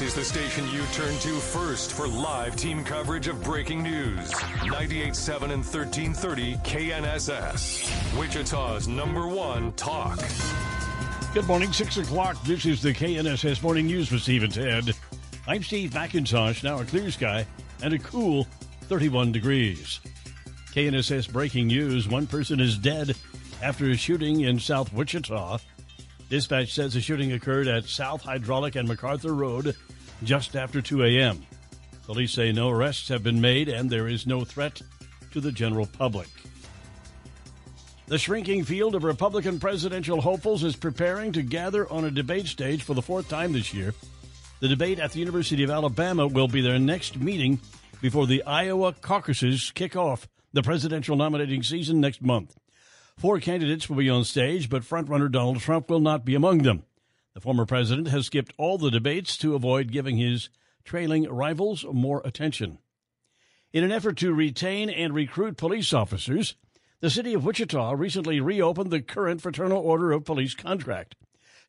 This is the station you turn to first for live team coverage of breaking news. 98.7 and 1330 KNSS. Wichita's number one talk. Good morning, 6 o'clock. This is the KNSS Morning News with Steve and Ted. I'm Steve McIntosh. Now a clear sky and a cool 31 degrees. KNSS breaking news. One person is dead after a shooting in South Wichita. Dispatch says the shooting occurred at South Hydraulic and MacArthur Road just after 2 a.m. Police say no arrests have been made and there is no threat to the general public. The shrinking field of Republican presidential hopefuls is preparing to gather on a debate stage for the fourth time this year. The debate at the University of Alabama will be their next meeting before the Iowa caucuses kick off the presidential nominating season next month. Four candidates will be on stage, but frontrunner Donald Trump will not be among them. The former president has skipped all the debates to avoid giving his trailing rivals more attention. In an effort to retain and recruit police officers, the city of Wichita recently reopened the current Fraternal Order of Police contract.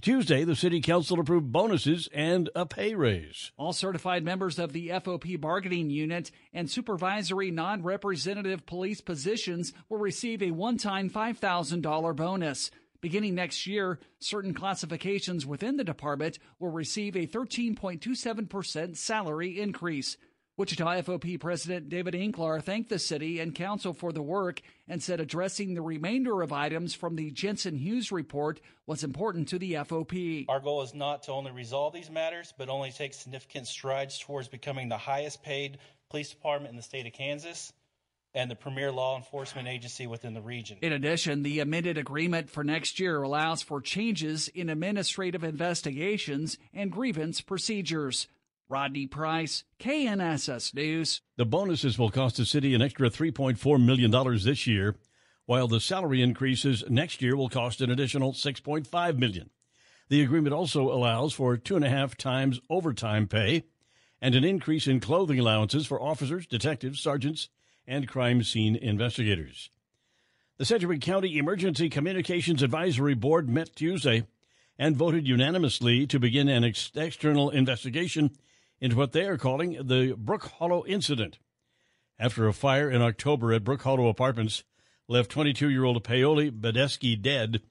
Tuesday, the city council approved bonuses and a pay raise. All certified members of the FOP bargaining unit and supervisory non representative police positions will receive a one time $5,000 bonus. Beginning next year, certain classifications within the department will receive a 13.27% salary increase. Wichita FOP President David Inklar thanked the city and council for the work and said addressing the remainder of items from the Jensen Hughes report was important to the FOP. Our goal is not to only resolve these matters, but only take significant strides towards becoming the highest paid police department in the state of Kansas and the premier law enforcement agency within the region. In addition, the amended agreement for next year allows for changes in administrative investigations and grievance procedures. Rodney Price, KNSS News. The bonuses will cost the city an extra $3.4 million this year, while the salary increases next year will cost an additional 6.5 million. The agreement also allows for two and a half times overtime pay and an increase in clothing allowances for officers, detectives, sergeants, and crime scene investigators. The Sedgwick County Emergency Communications Advisory Board met Tuesday and voted unanimously to begin an ex- external investigation into what they are calling the Brook Hollow incident. After a fire in October at Brook Hollow Apartments left 22 year old Paoli Badesky dead,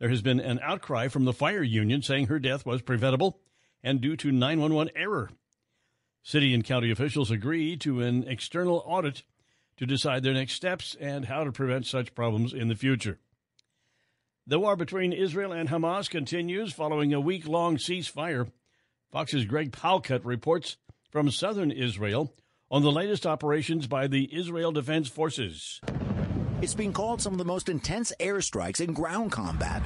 there has been an outcry from the fire union saying her death was preventable and due to 911 error. City and county officials agree to an external audit to decide their next steps and how to prevent such problems in the future. The war between Israel and Hamas continues following a week long ceasefire Fox's Greg Palkot reports from southern Israel on the latest operations by the Israel Defense Forces. It's been called some of the most intense airstrikes in ground combat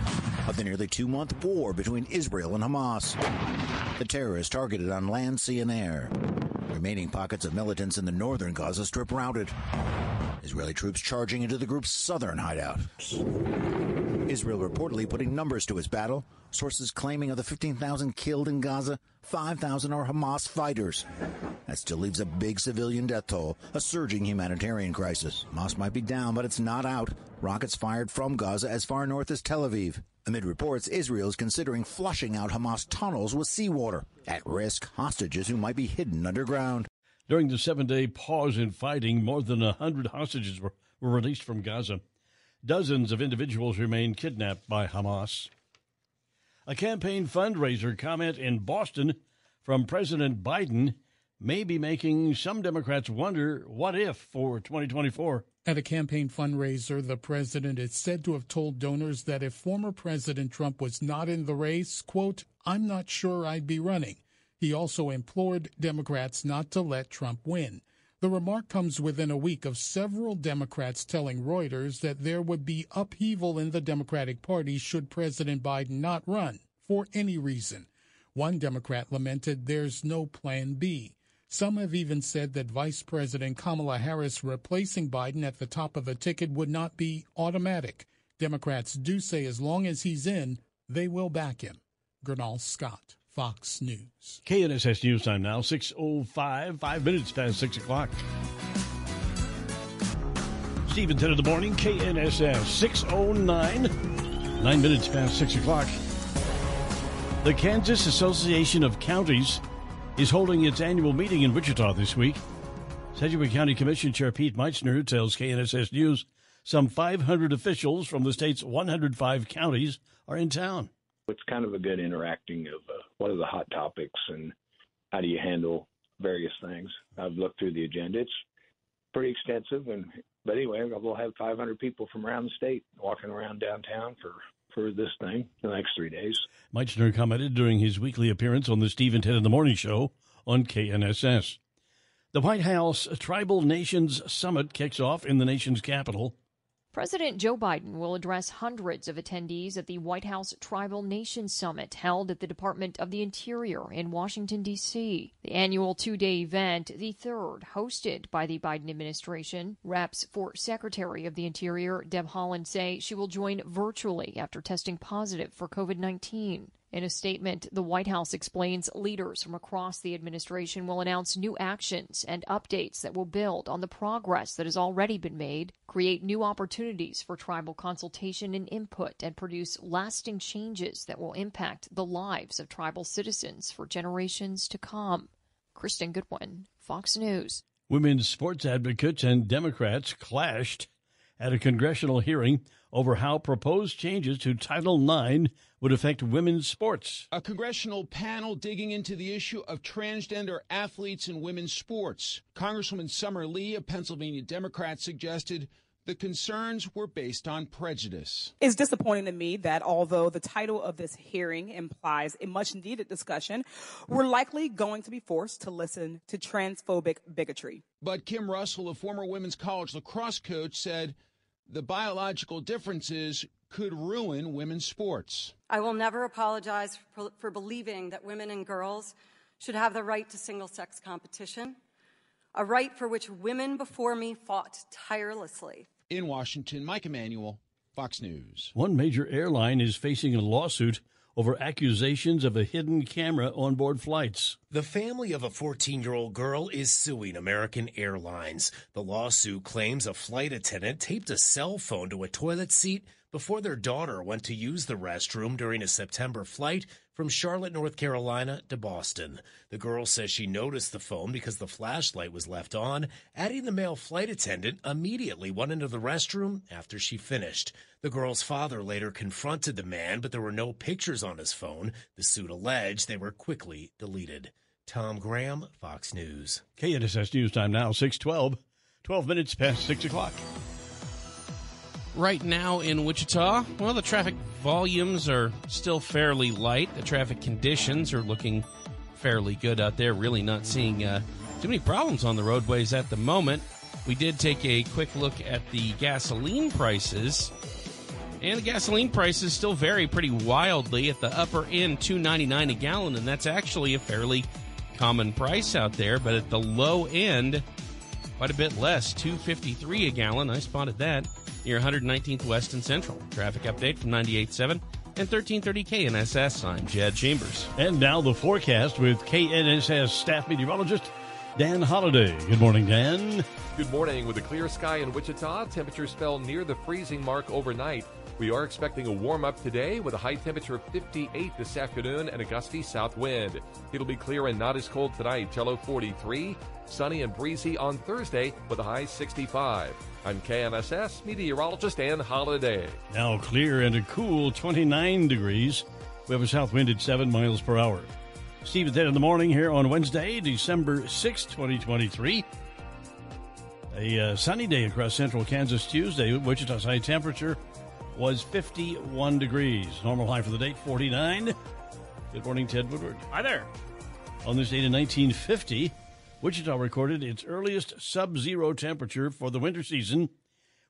of the nearly two month war between Israel and Hamas. The terrorists targeted on land, sea, and air. Remaining pockets of militants in the northern Gaza Strip routed. Israeli troops charging into the group's southern hideout. Israel reportedly putting numbers to its battle. Sources claiming of the 15,000 killed in Gaza, 5,000 are Hamas fighters. That still leaves a big civilian death toll, a surging humanitarian crisis. Hamas might be down, but it's not out. Rockets fired from Gaza as far north as Tel Aviv. Amid reports, Israel is considering flushing out Hamas tunnels with seawater. At risk, hostages who might be hidden underground. During the seven day pause in fighting, more than a 100 hostages were, were released from Gaza. Dozens of individuals remain kidnapped by Hamas. A campaign fundraiser comment in Boston from President Biden may be making some Democrats wonder what if for 2024. At a campaign fundraiser, the president is said to have told donors that if former President Trump was not in the race, quote, I'm not sure I'd be running. He also implored Democrats not to let Trump win. The remark comes within a week of several Democrats telling Reuters that there would be upheaval in the Democratic Party should President Biden not run for any reason. One Democrat lamented there's no plan B. Some have even said that Vice President Kamala Harris replacing Biden at the top of the ticket would not be automatic. Democrats do say as long as he's in, they will back him. Gurnal Scott. Fox News. KNSS News Time now, 6.05, five minutes past 6 o'clock. Stephen 10 of the morning, KNSS, 6.09, nine minutes past 6 o'clock. The Kansas Association of Counties is holding its annual meeting in Wichita this week. Sedgwick County Commission Chair Pete Meitzner tells KNSS News some 500 officials from the state's 105 counties are in town. It's kind of a good interacting of uh, what are the hot topics and how do you handle various things. I've looked through the agenda. It's pretty extensive, and but anyway, we'll have 500 people from around the state walking around downtown for for this thing the next three days. Meitzner commented during his weekly appearance on the Steve and Ted in the Morning Show on KNSS. The White House Tribal Nations Summit kicks off in the nation's capital President Joe Biden will address hundreds of attendees at the White House Tribal Nations Summit held at the Department of the Interior in Washington, D.C. The annual two day event, the third hosted by the Biden administration, reps for Secretary of the Interior Deb Haaland say she will join virtually after testing positive for COVID 19. In a statement, the White House explains leaders from across the administration will announce new actions and updates that will build on the progress that has already been made, create new opportunities for tribal consultation and input, and produce lasting changes that will impact the lives of tribal citizens for generations to come. Kristen Goodwin, Fox News. Women's sports advocates and Democrats clashed at a congressional hearing over how proposed changes to Title IX would affect women's sports. A congressional panel digging into the issue of transgender athletes in women's sports. Congresswoman Summer Lee, a Pennsylvania Democrat, suggested the concerns were based on prejudice. It's disappointing to me that although the title of this hearing implies a much needed discussion, we're likely going to be forced to listen to transphobic bigotry. But Kim Russell, a former women's college lacrosse coach, said the biological differences could ruin women's sports. I will never apologize for, for, believing that women and girls should have the right to single sex competition, a right for which women before me fought tirelessly. In Washington, Mike Emanuel, Fox News. One major airline is facing a lawsuit over accusations of a hidden camera on board flights. The family of a 14 year old girl is suing American Airlines. The lawsuit claims a flight attendant taped a cell phone to a toilet seat before their daughter went to use the restroom during a September flight from Charlotte, North Carolina to Boston. The girl says she noticed the phone because the flashlight was left on, adding the male flight attendant immediately went into the restroom after she finished. The girl's father later confronted the man, but there were no pictures on his phone. The suit alleged they were quickly deleted. Tom Graham, Fox News. KNSS News Time now, 612, 12 minutes past 6 o'clock right now in Wichita? Well, the traffic volumes are still fairly light. The traffic conditions are looking fairly good out there. Really not seeing uh, too many problems on the roadways at the moment. We did take a quick look at the gasoline prices. And the gasoline prices still vary pretty wildly at the upper end, two ninety nine a gallon, and that's actually a fairly common price out there. But at the low end, quite a bit less, two fifty three a gallon. I spotted that near 119th West and Central. Traffic update from 98.7 and 1330 KNSS. I'm Jed Chambers. And now the forecast with KNSS staff meteorologist Dan Holliday. Good morning, Dan. Good morning. With a clear sky in Wichita, temperatures fell near the freezing mark overnight. We are expecting a warm up today with a high temperature of 58 this afternoon and a gusty south wind. It'll be clear and not as cold tonight, Jello 43, sunny and breezy on Thursday with a high 65. I'm KNSS meteorologist Dan Holliday. Now clear and a cool 29 degrees. We have a south wind at 7 miles per hour. Steve at 10 in the morning here on Wednesday, December 6, 2023. A uh, sunny day across central Kansas Tuesday. Wichita's high temperature was 51 degrees. Normal high for the date, 49. Good morning, Ted Woodward. Hi there. On this date in 1950, Wichita recorded its earliest sub zero temperature for the winter season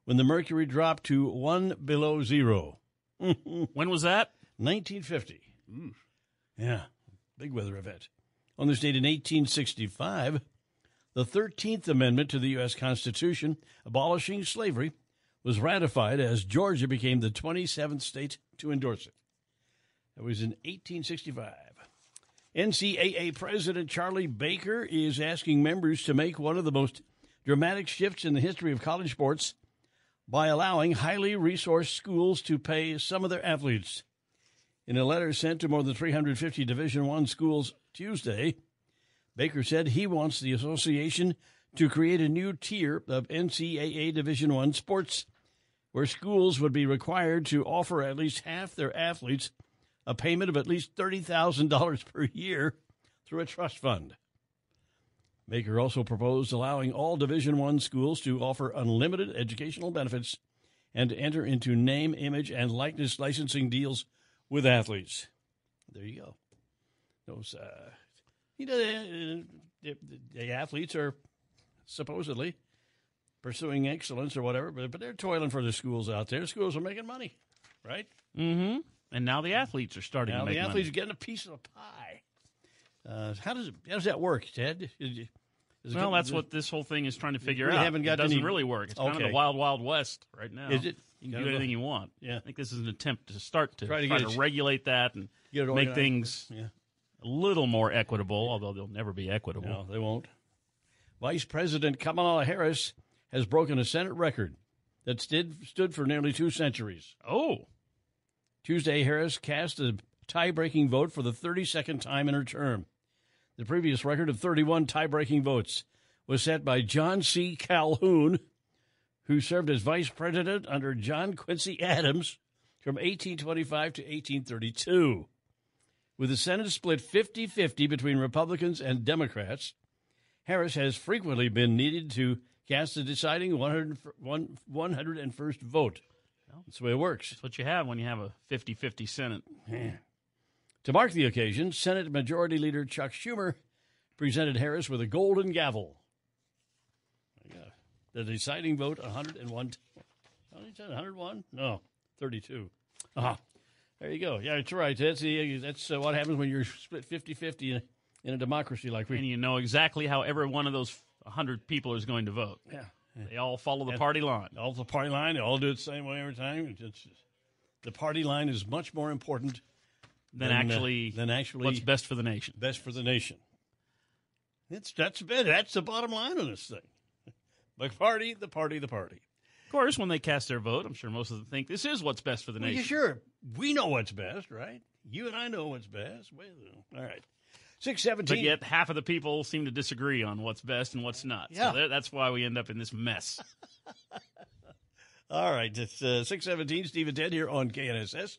when the mercury dropped to one below zero. when was that? 1950. Mm. Yeah, big weather event. On this date in 1865, the 13th Amendment to the U.S. Constitution abolishing slavery was ratified as Georgia became the 27th state to endorse it. That was in 1865. NCAA President Charlie Baker is asking members to make one of the most dramatic shifts in the history of college sports by allowing highly resourced schools to pay some of their athletes. In a letter sent to more than 350 Division I schools Tuesday, Baker said he wants the association to create a new tier of NCAA Division One sports where schools would be required to offer at least half their athletes a payment of at least $30,000 per year through a trust fund. Baker also proposed allowing all Division One schools to offer unlimited educational benefits and to enter into name, image, and likeness licensing deals with athletes. There you go. Those, uh, you know, the, the, the athletes are supposedly pursuing excellence or whatever, but, but they're toiling for the schools out there. Schools are making money, right? Mm-hmm. And now the athletes are starting now to make the athletes money. are getting a piece of the pie. Uh, how does it, how does that work, Ted? Is is it- Well, that's what this whole thing is trying to figure out. haven't got it doesn't any- really work. It's kind of the wild, wild west right now. Is it? You can do anything you want. Yeah. I think this is an attempt to start to Try to try to it- regulate that and Get it make things Yeah. a little more equitable, although they'll never be equitable. No, they won't. Vice President Kamala Harris has broken a Senate record that stood, stood for nearly two centuries. Oh. Tuesday, Harris cast a tie breaking vote for the 32nd time in her term. The previous record of 31 tie breaking votes was set by John C. Calhoun, who served as vice president under John Quincy Adams from 1825 to 1832. With the Senate split 50 50 between Republicans and Democrats, Harris has frequently been needed to cast the deciding 100, 101st vote. That's the way it works. That's what you have when you have a 50 50 Senate. To mark the occasion, Senate Majority Leader Chuck Schumer presented Harris with a golden gavel. The deciding vote 101. How times? 101? No, 32. Ah, there you go. Yeah, that's right. That's, the, that's uh, what happens when you're split 50 50 in, in a democracy like we And you know exactly how every one of those 100 people is going to vote. Yeah. They all follow the And- party line. All the party line, they all do it the same way every time. It's, the party line is much more important Than uh, actually than actually what's best for the nation. Best for the nation. It's that's bit. That's the bottom line of this thing. The party, the party, the party. Of course, when they cast their vote, I'm sure most of them think this is what's best for the Well, nation. yeah, sure. We know what's best, right? You and I know what's best. Well, all right. Six But yet, half of the people seem to disagree on what's best and what's not. Yeah. So that's why we end up in this mess. All right, it's uh, six seventeen. Steve and Ted here on KNSS.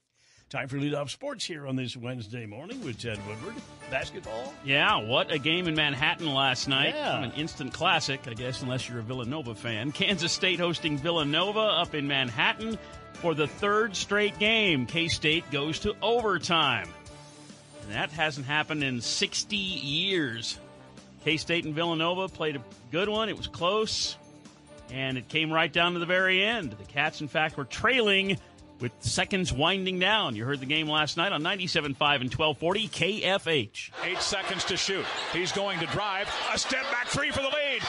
Time for lead off sports here on this Wednesday morning with Ted Woodward. Basketball. Yeah, what a game in Manhattan last night. Yeah. An instant classic, I guess, unless you're a Villanova fan. Kansas State hosting Villanova up in Manhattan for the third straight game. K State goes to overtime. And that hasn't happened in 60 years. K State and Villanova played a good one. It was close, and it came right down to the very end. The Cats, in fact, were trailing with seconds winding down. You heard the game last night on 97.5 and 1240 KFH. Eight seconds to shoot. He's going to drive. A step back three for the lead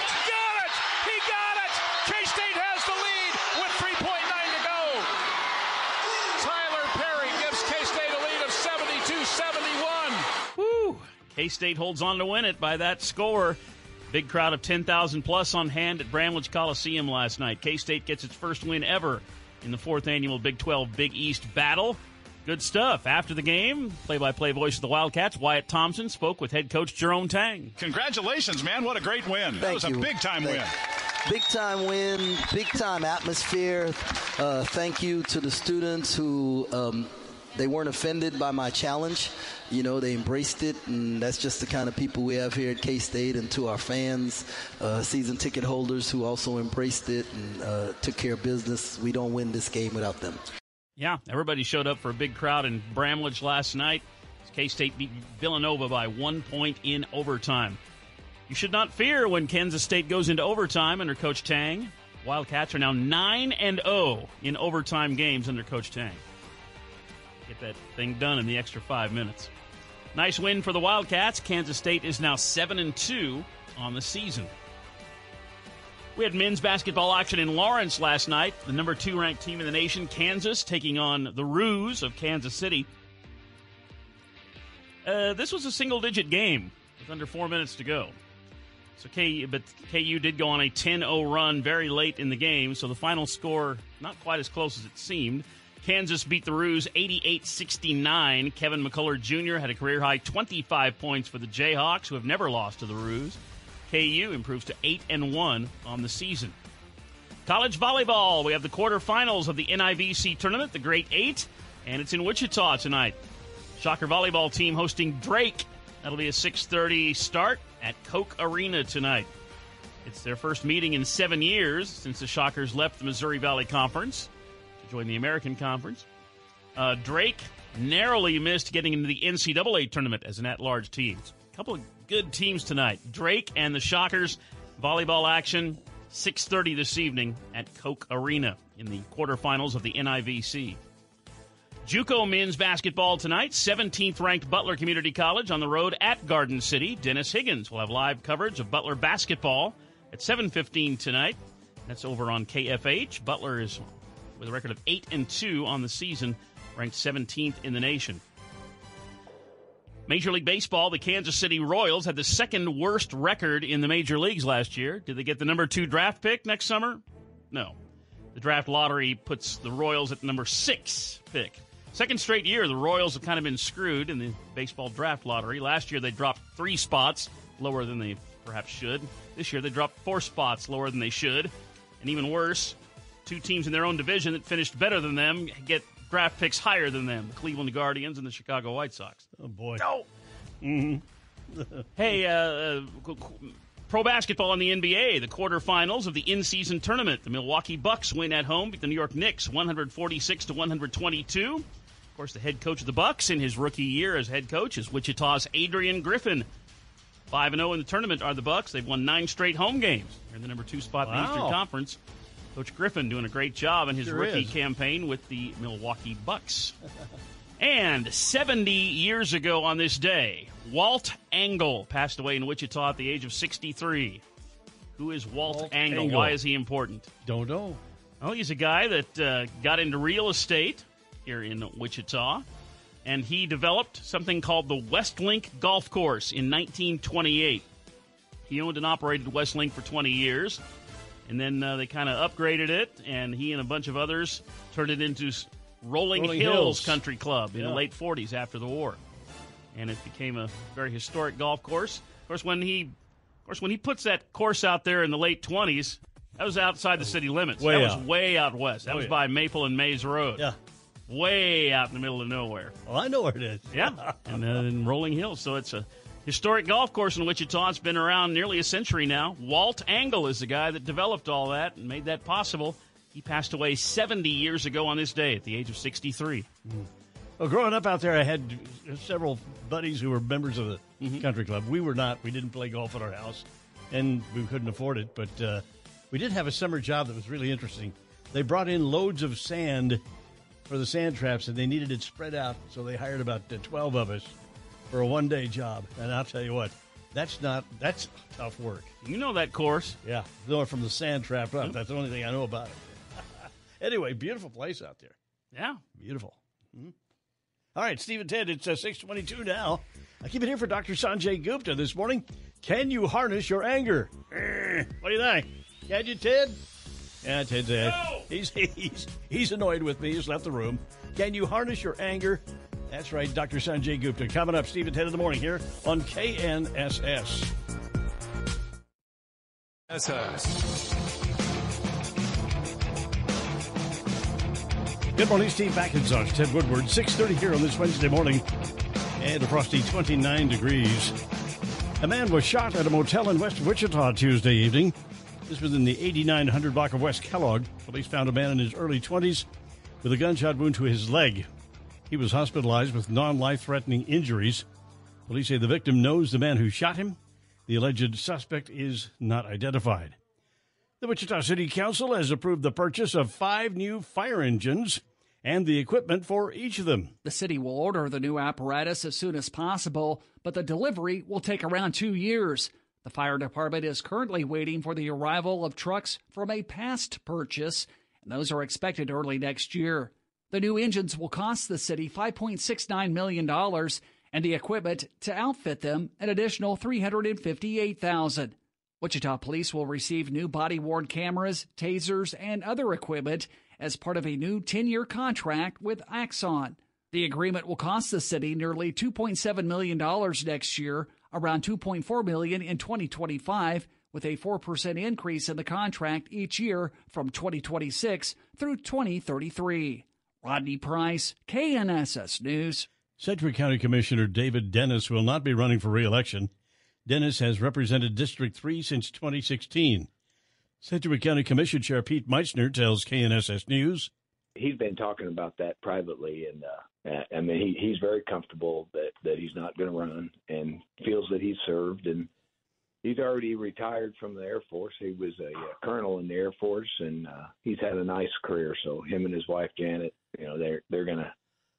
it! He got it! K State has the lead with 3.9 to go. Tylor Perry gives K State a lead of 72 71. Woo! K State holds on to win it by that score. Big crowd of 10,000 plus on hand at Bramlage Coliseum last night. K State gets its first win ever in the fourth annual Big 12 Big East battle. Good stuff. After the game, play by play voice of the Wildcats, Wyatt Thompson, spoke with head coach Jerome Tang. Congratulations, man. What a great win. Thank that Thank was a big time Thank- win. Big time win, big time atmosphere. Uh, thank you to the students who um, they weren't offended by my challenge. You know, they embraced it, and that's just the kind of people we have here at K State. And to our fans, uh, season ticket holders who also embraced it and uh, took care of business. We don't win this game without them. Yeah, everybody showed up for a big crowd in Bramlage last night. K State beat Villanova by one point in overtime. You should not fear when Kansas State goes into overtime under Coach Tang. Wildcats are now 9 and 0 in overtime games under Coach Tang. Get that thing done in the extra 5 minutes. Nice win for the Wildcats. Kansas State is now 7 and 2 on the season. We had men's basketball action in Lawrence last night. The number two ranked team in the nation, Kansas, taking on the Roos of Kansas City. Uh, this was a single digit game with under four minutes to go. So KU, but KU did go on a 10-0 run very late in the game. So the final score not quite as close as it seemed. Kansas beat the Roos 88 69. Kevin McCullar Jr. had a career high 25 points for the Jayhawks, who have never lost to the Roos. KU improves to 8 and 1 on the season. College volleyball, we have the quarterfinals of the NIVC tournament, the Great Eight, and it's in Wichita tonight. Shocker volleyball team hosting Drake. That'll be a 6:30 start at Koch Arena tonight. It's their first meeting in seven years since the Shockers left the Missouri Valley Conference join the American Conference. Uh, Drake narrowly missed getting into the NCAA tournament as an at-large team. A couple of good teams tonight. Drake and the Shockers volleyball action 6:30 this evening at Koch Arena in the quarterfinals of the NIVC. JUCO men's basketball tonight. 17th ranked Butler Community College on the road at Garden City. Dennis Higgins will have live coverage of Butler basketball at 7:15 tonight. That's over on KFH. Butler is with a record of 8 and 2 on the season, ranked 17th in the nation. Major League Baseball, the Kansas City Royals had the second worst record in the major leagues last year. Did they get the number 2 draft pick next summer? No. The draft lottery puts the Royals at number 6 pick. Second straight year, the Royals have kind of been screwed in the baseball draft lottery. Last year, they dropped three spots lower than they perhaps should. This year, they dropped four spots lower than they should. And even worse, two teams in their own division that finished better than them get draft picks higher than them the Cleveland Guardians and the Chicago White Sox. Oh, boy. No! Mm-hmm. hey, uh, uh, pro basketball in the NBA, the quarterfinals of the in-season tournament. The Milwaukee Bucks win at home, beat the New York Knicks 146 to 122. Of course, the head coach of the Bucks in his rookie year as head coach is Wichita's Adrian Griffin. 5 0 in the tournament are the Bucks. They've won nine straight home games. They're in the number two spot in the Eastern Conference. Coach Griffin doing a great job in his Sure rookie is. campaign with the Milwaukee Bucks. and 70 years ago on this day, Walt Angle passed away in Wichita at the age of 63. Who is Walt, Walt Angle? Angle. Why is he important? Don't know. Well, he's a guy that uh, got into real estate here in Wichita, and he developed something called the Westlink Golf Course in 1928. He owned and operated Westlink for 20 years, and then uh, they kind of upgraded it, and he and a bunch of others turned it into Rolling, Rolling Hills, Hills. Country Club in Yeah. the late 40s after the war, and it became a very historic golf course. Of course, when he, of course, when he puts that course out there in the late 20s, that was outside the city limits. Way that was way out west. That Oh, was yeah. by Maple and Maize Road. Yeah. Way out in the middle of nowhere. Well, I know where it is. Yeah. and then in Rolling Hills. So it's a historic golf course in Wichita. It's been around nearly a century now. Walt Angle is the guy that developed all that and made that possible. He passed away 70 years ago on this day at the age of 63. Well, growing up out there, I had several buddies who were members of the Mm-hmm. country club. We were not. We didn't play golf at our house, and we couldn't afford it. But uh, we did have a summer job that was really interesting. They brought in loads of sand for the sand traps, and they needed it spread out. So they hired about uh, twelve of us for a one-day job. And I'll tell you what, that's not that's tough work. You know that course. Yeah, going from the sand trap up. That's the only thing I know about it. anyway, beautiful place out there. Yeah. Beautiful. Mhm. All right, Steve and Ted, it's uh, 622 now. I keep it here for Dr. Sanjay Gupta this morning. Can you harness your anger? Eh, What do you think? Can you, Ted? Yeah, Ted's uh, he's, he's, he's annoyed with me. He's left the room. Can you harness your anger? That's right, Dr. Sanjay Gupta. Coming up, Steve and Ted in the morning here on KNSS. SS. Good morning, Steve McIntosh, Ted Woodward, 6.30 here on this Wednesday morning, and a frosty 29 degrees. A man was shot at a motel in West Wichita Tuesday evening. This was in the 8900 block of West Kellogg. Police found a man in his early 20s with a gunshot wound to his leg. He was hospitalized with non-life-threatening injuries. Police say the victim knows the man who shot him. The alleged suspect is not identified. The Wichita City Council has approved the purchase of five new fire engines and the equipment for each of them. The city will order the new apparatus as soon as possible, but the delivery will take around two years. The fire department is currently waiting for the arrival of trucks from a past purchase, and those are expected early next year. The new engines will cost the city $5.69 million, and the equipment to outfit them an additional 358,000. Wichita police will receive new body worn cameras, tasers, and other equipment, as part of a new 10 year contract with Axon. The agreement will cost the city nearly $2.7 million next year, around 2.4 million in 2025, with a 4% increase in the contract each year from 2026 through 2033. Rodney Price, KNSS News. Sedgwick County Commissioner David Dennis will not be running for re-election. Dennis has represented District 3 since 2016. Sedgwick County Commission Chair Pete Meitzner tells KNSS News. He's been talking about that privately, and uh, I mean, he, he's very comfortable that, that he's not going to run and feels that he's served. And he's already retired from the Air Force. He was a, a colonel in the Air Force, and uh, he's had a nice career. So him and his wife Janet, you know, they're they're gonna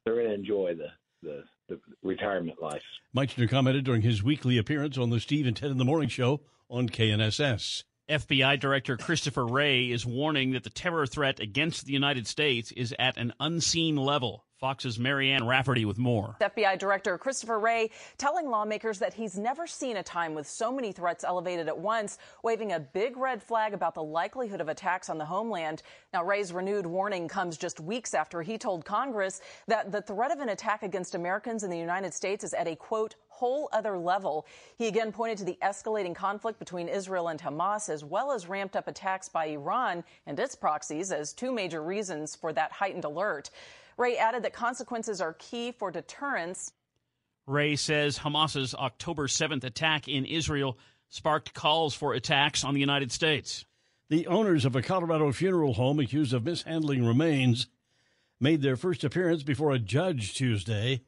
they're gonna enjoy the the, the retirement life. Meitzner commented during his weekly appearance on the Steve and Ted in the Morning Show on KNSS. FBI Director Christopher Wray is warning that the terror threat against the United States is at an unseen level. Fox's Marianne Rafferty with more. FBI Director Christopher Wray telling lawmakers that he's never seen a time with so many threats elevated at once, waving a big red flag about the likelihood of attacks on the homeland. Now, Wray's renewed warning comes just weeks after he told Congress that the threat of an attack against Americans in the United States is at a quote, whole other level. He again pointed to the escalating conflict between Israel and Hamas, as well as ramped up attacks by Iran and its proxies as two major reasons for that heightened alert. Wray added that consequences are key for deterrence. Wray says Hamas's October 7th attack in Israel sparked calls for attacks on the United States. The owners of a Colorado funeral home accused of mishandling remains made their first appearance before a judge Tuesday.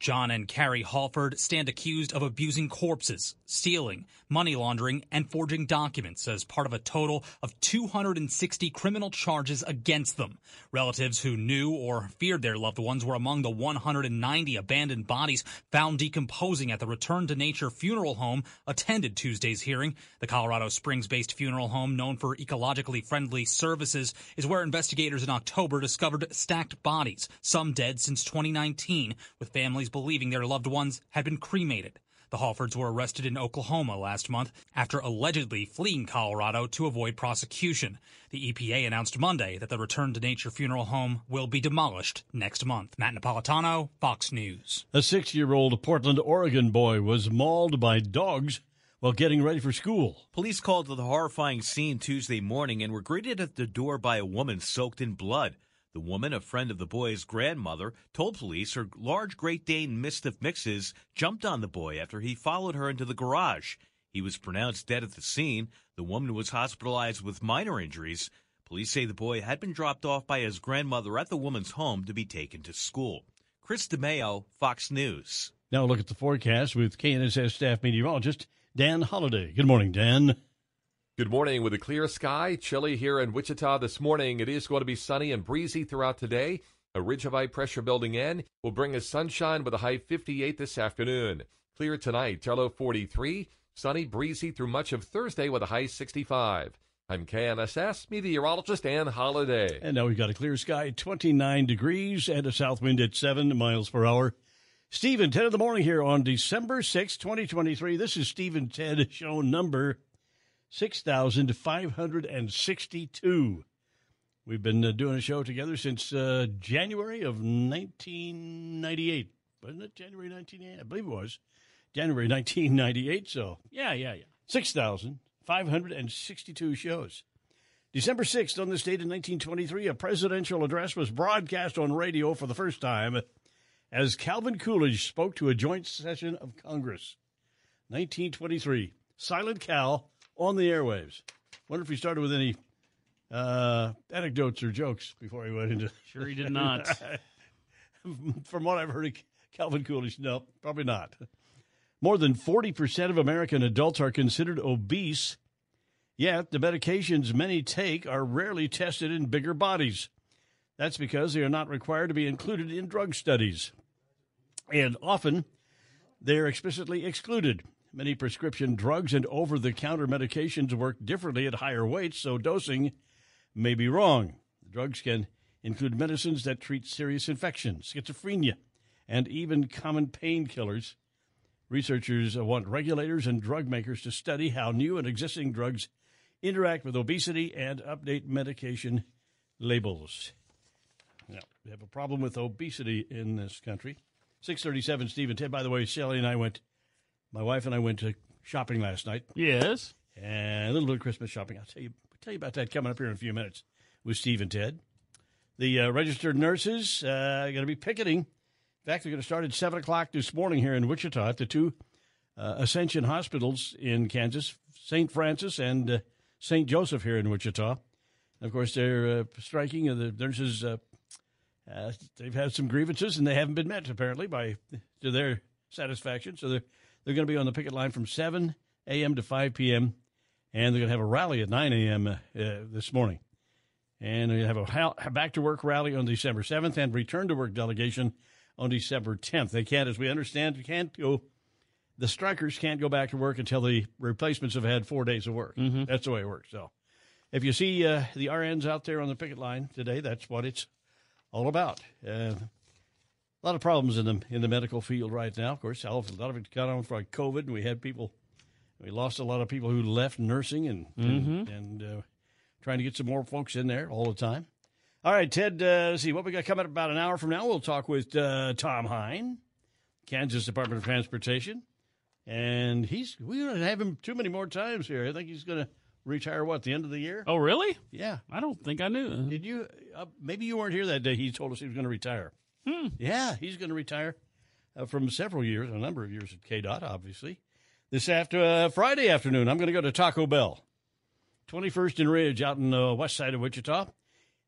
John and Carie Hallford stand accused of abusing corpses, stealing, money laundering, and forging documents as part of a total of 260 criminal charges against them. Relatives who knew or feared their loved ones were among the 190 abandoned bodies found decomposing at the Return to Nature funeral home attended Tuesday's hearing. The Colorado Springs based funeral home, known for ecologically friendly services, is where investigators in October discovered stacked bodies, some dead since 2019, with families believing their loved ones had been cremated. The Hallfords were arrested in Oklahoma last month after allegedly fleeing Colorado to avoid prosecution. The EPA announced Monday that the Return to Nature funeral home will be demolished next month. Matt Napolitano, Fox News. A six year old Portland, Oregon boy was mauled by dogs while getting ready for school. Police called to the horrifying scene Tuesday morning and were greeted at the door by a woman soaked in blood. The woman, a friend of the boy's grandmother, told police her large Great Dane Mastiff mixes jumped on the boy after he followed her into the garage. He was pronounced dead at the scene. The woman was hospitalized with minor injuries. Police say the boy had been dropped off by his grandmother at the woman's home to be taken to school. Chris DeMeo, Fox News. Now look at the forecast with KNSS staff meteorologist Dan Holliday. Good morning, Dan. Good morning. With a clear sky, chilly here in Wichita this morning. It is going to be sunny and breezy throughout today. A ridge of high pressure building in will bring us sunshine with a high 58 this afternoon. Clear tonight, low 43. Sunny, breezy through much of Thursday with a high 65. I'm KNSS meteorologist Dan Holliday. And now we've got a clear sky, 29 degrees, and a south wind at 7 miles per hour. Stephen, 10 in the morning here on December 6, 2023. This is Stephen Ted show number 6,562. We've been uh, doing a show together since uh, January of 1998. Wasn't it January 1998? I believe it was. January 1998. So, yeah, yeah, yeah. 6,562 shows. December 6th, on this date in 1923, a presidential address was broadcast on radio for the first time as Calvin Coolidge spoke to a joint session of Congress. 1923. Silent Cal on the airwaves. Wonder if he started with any uh, anecdotes or jokes before he went into. Sure, he did not. From what I've heard of Calvin Coolidge, no, probably not. More than 40% of American adults are considered obese, yet the medications many take are rarely tested in bigger bodies. That's because they are not required to be included in drug studies. And often, they're explicitly excluded. Many prescription drugs and over the counter medications work differently at higher weights, so dosing may be wrong. The drugs can include medicines that treat serious infections, schizophrenia, and even common painkillers. Researchers want regulators and drug makers to study how new and existing drugs interact with obesity and update medication labels. Now, we have a problem with obesity in this country. 637 Stephen Ted. By the way, Shelly and I went, my wife and I went to shopping last night. Yes. And a little bit of Christmas shopping. I'll tell you, I'll tell you about that coming up here in a few minutes with Steve and Ted. The uh, registered nurses uh, are going to be picketing. In fact, they're going to start at 7 o'clock this morning here in Wichita at the two uh, Ascension hospitals in Kansas, St. Francis and uh, St. Joseph here in Wichita. And of course, they're uh, striking. the nurses, uh, they've had some grievances and they haven't been met, apparently, by to their satisfaction. So they're, they're going to be on the picket line from 7 a.m. to 5 p.m., and they're going to have a rally at 9 a.m. this morning. And they have a back to work rally on December 7th and return to work delegation on December 10th. They can't, as we understand, can't go. The strikers can't go back to work until the replacements have had four days of work. Mm-hmm. That's the way it works. So, if you see uh, the RNs out there on the picket line today, that's what it's all about. Uh, a lot of problems in the in the medical field right now. Of course, a lot of it got on from COVID, and we had people. We lost a lot of people who left nursing and mm-hmm. and, and uh, trying to get some more folks in there all the time. All right, Ted, uh, let's see what we got coming up about an hour from now. We'll talk with uh, Tom Hein, Kansas Department of Transportation. And he's we don't have him too many more times here. I think he's going to retire what the end of the year. Oh, really? Yeah. I don't think I knew. Did you? Uh, maybe you weren't here that day. He told us he was going to retire. Hmm. Yeah, he's going to retire uh, from several years, a number of years at KDOT, obviously. This after uh, Friday afternoon, I'm going to go to Taco Bell. 21st and Ridge out in the west side of Wichita.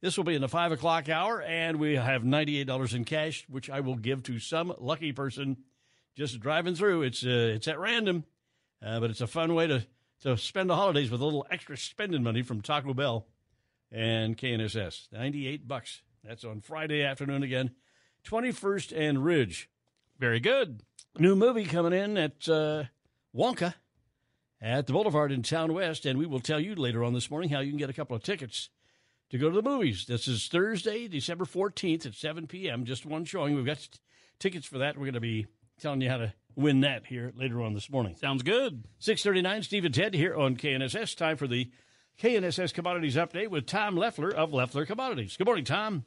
This will be in the 5 o'clock hour, and we have $98 in cash, which I will give to some lucky person just driving through. It's, uh, it's at random, uh, but it's a fun way to, to spend the holidays with a little extra spending money from Taco Bell and KNSS. 98 bucks. That's on Friday afternoon again. 21st and Ridge. Very good. New movie coming in at uh, Wonka at the Boulevard in Town West, and we will tell you later on this morning how you can get a couple of tickets to go to the movies. This is Thursday, December 14th at 7 p.m., just one showing. We've got t- tickets for that. We're going to be telling you how to win that here later on this morning. Sounds good. 639, Steve and Ted here on KNSS. Time for the KNSS Commodities Update with Tom Leffler of Leffler Commodities. Good morning, Tom.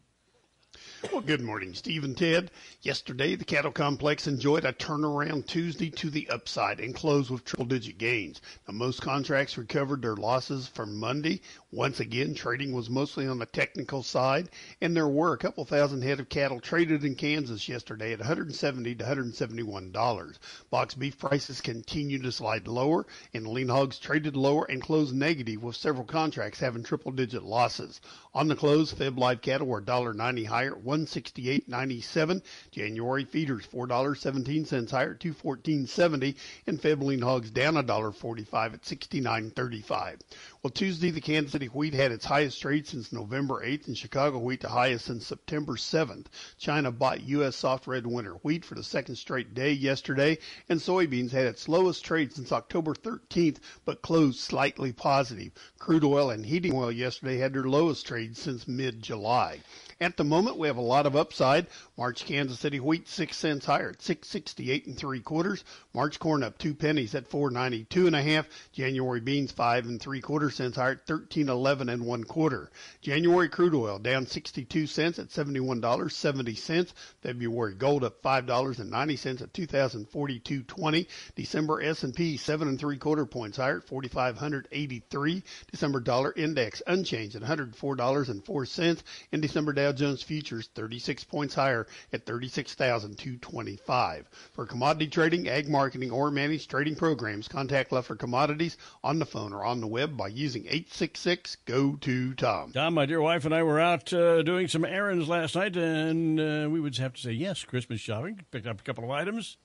Well, good morning, Steve and Ted. Yesterday, the cattle complex enjoyed a turnaround Tuesday to the upside and closed with triple digit gains. Now, most contracts recovered their losses from Monday. Once again, trading was mostly on the technical side, and there were a couple thousand head of cattle traded in Kansas yesterday at 170 to 171 dollars. Box beef prices continue to slide lower, and lean hogs traded lower and closed negative, with several contracts having triple digit losses. On the close, fed live cattle were $1.90 higher, 168.97. January feeders $4.17 higher, 214.70, and fed lean hogs down $1.45 at 69.35. Well, Tuesday, the Kansas City wheat had its highest trade since November 8th, and Chicago wheat the highest since September 7th. China bought U.S. soft red winter wheat for the second straight day yesterday, and soybeans had its lowest trade since October 13th, but closed slightly positive. Crude oil and heating oil yesterday had their lowest trade since mid-July. At the moment, we have a lot of upside. March Kansas City wheat six cents higher at six sixty eight and three quarters. March corn up two pennies at four ninety two and a half. January beans five and three quarter cents higher at thirteen eleven and one quarter. January crude oil down sixty two cents at seventy one dollars seventy cents. February gold up five dollars and ninety cents at two thousand forty two twenty. December S and P seven and three quarter points higher at forty five hundred eighty three. December dollar index unchanged at one hundred four dollars and four cents. In December Dow Jones futures 36 points higher at 36,225. For commodity trading, ag marketing, or managed trading programs, contact Leffler Commodities on the phone or on the web by using 866 go to Tom. Tom, my dear wife and I were out uh, doing some errands last night, and uh, we would have to say yes, Christmas shopping. Picked up a couple of items.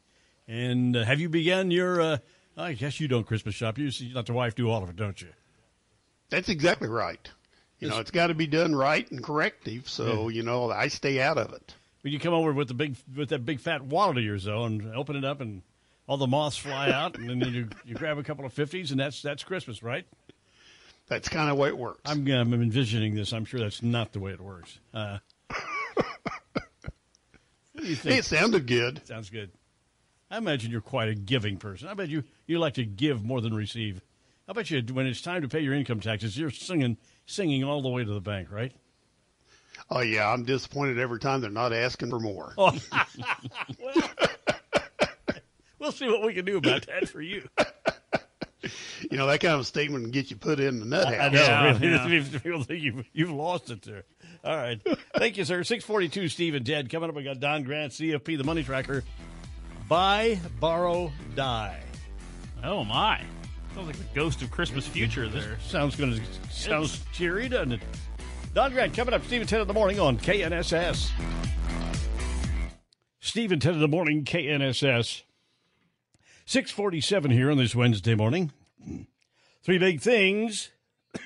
And uh, have you begun your? Uh, I guess you don't Christmas shop. You, you let the wife do all of it, don't you? That's exactly right. You know, it's got to be done right and corrective. So yeah. you know, I stay out of it. When you come over with the big with that big fat wallet of yours though, and open it up, and all the moths fly out, and then you you grab a couple of fifties, and that's that's Christmas, right? That's kind of way it works. I'm, I'm envisioning this. I'm sure that's not the way it works. Uh, it sounded good. Sounds good. I imagine you're quite a giving person. I bet you you like to give more than receive. I bet you? When it's time to pay your income taxes, you're singing, singing all the way to the bank, right? Oh yeah, I'm disappointed every time they're not asking for more. Oh. well, we'll see what we can do about that for you. You know that kind of statement can get you put in the nut house. I know. Yeah, really. yeah. People think you've, you've lost it there. All right. Thank you, sir. 642 Steve and Ted. Coming up, we got Don Grant, CFP, the money tracker. Buy, borrow, die. Oh, my. Sounds like the ghost of Christmas future there. Sounds to sounds cheery, doesn't it? Don Grant coming up, Steve and Ted in the morning on KNSS. Steve and Ted in the morning, KNSS. 647 here on this Wednesday morning. Three big things.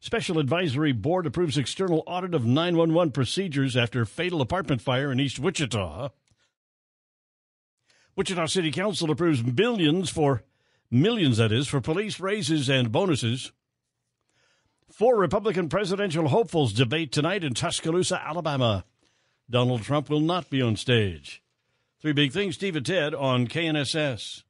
Special Advisory Board approves external audit of 911 procedures after fatal apartment fire in East Wichita. Wichita City Council approves millions for millions that is for police raises and bonuses. Four Republican presidential hopefuls debate tonight in Tuscaloosa, Alabama. Donald Trump will not be on stage. Three big things, Steve and Ted on KNSS.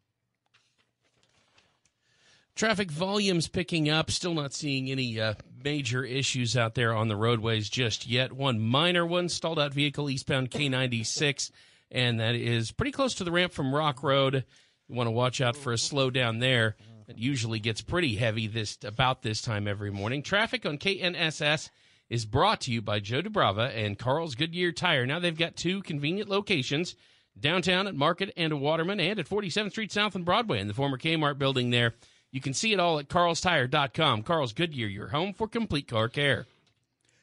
Traffic volumes picking up. Still not seeing any uh, major issues out there on the roadways just yet. One minor one, stalled out vehicle eastbound K96, and that is pretty close to the ramp from Rock Road. You want to watch out for a slowdown there. It usually gets pretty heavy this about this time every morning. Traffic on KNSS is brought to you by Joe Dubrava and Carl's Goodyear Tire. Now they've got two convenient locations downtown at Market and Waterman and at 47th Street South and Broadway in the former Kmart building there. You can see it all at carlstire.com. Carl's Goodyear, your home for complete car care.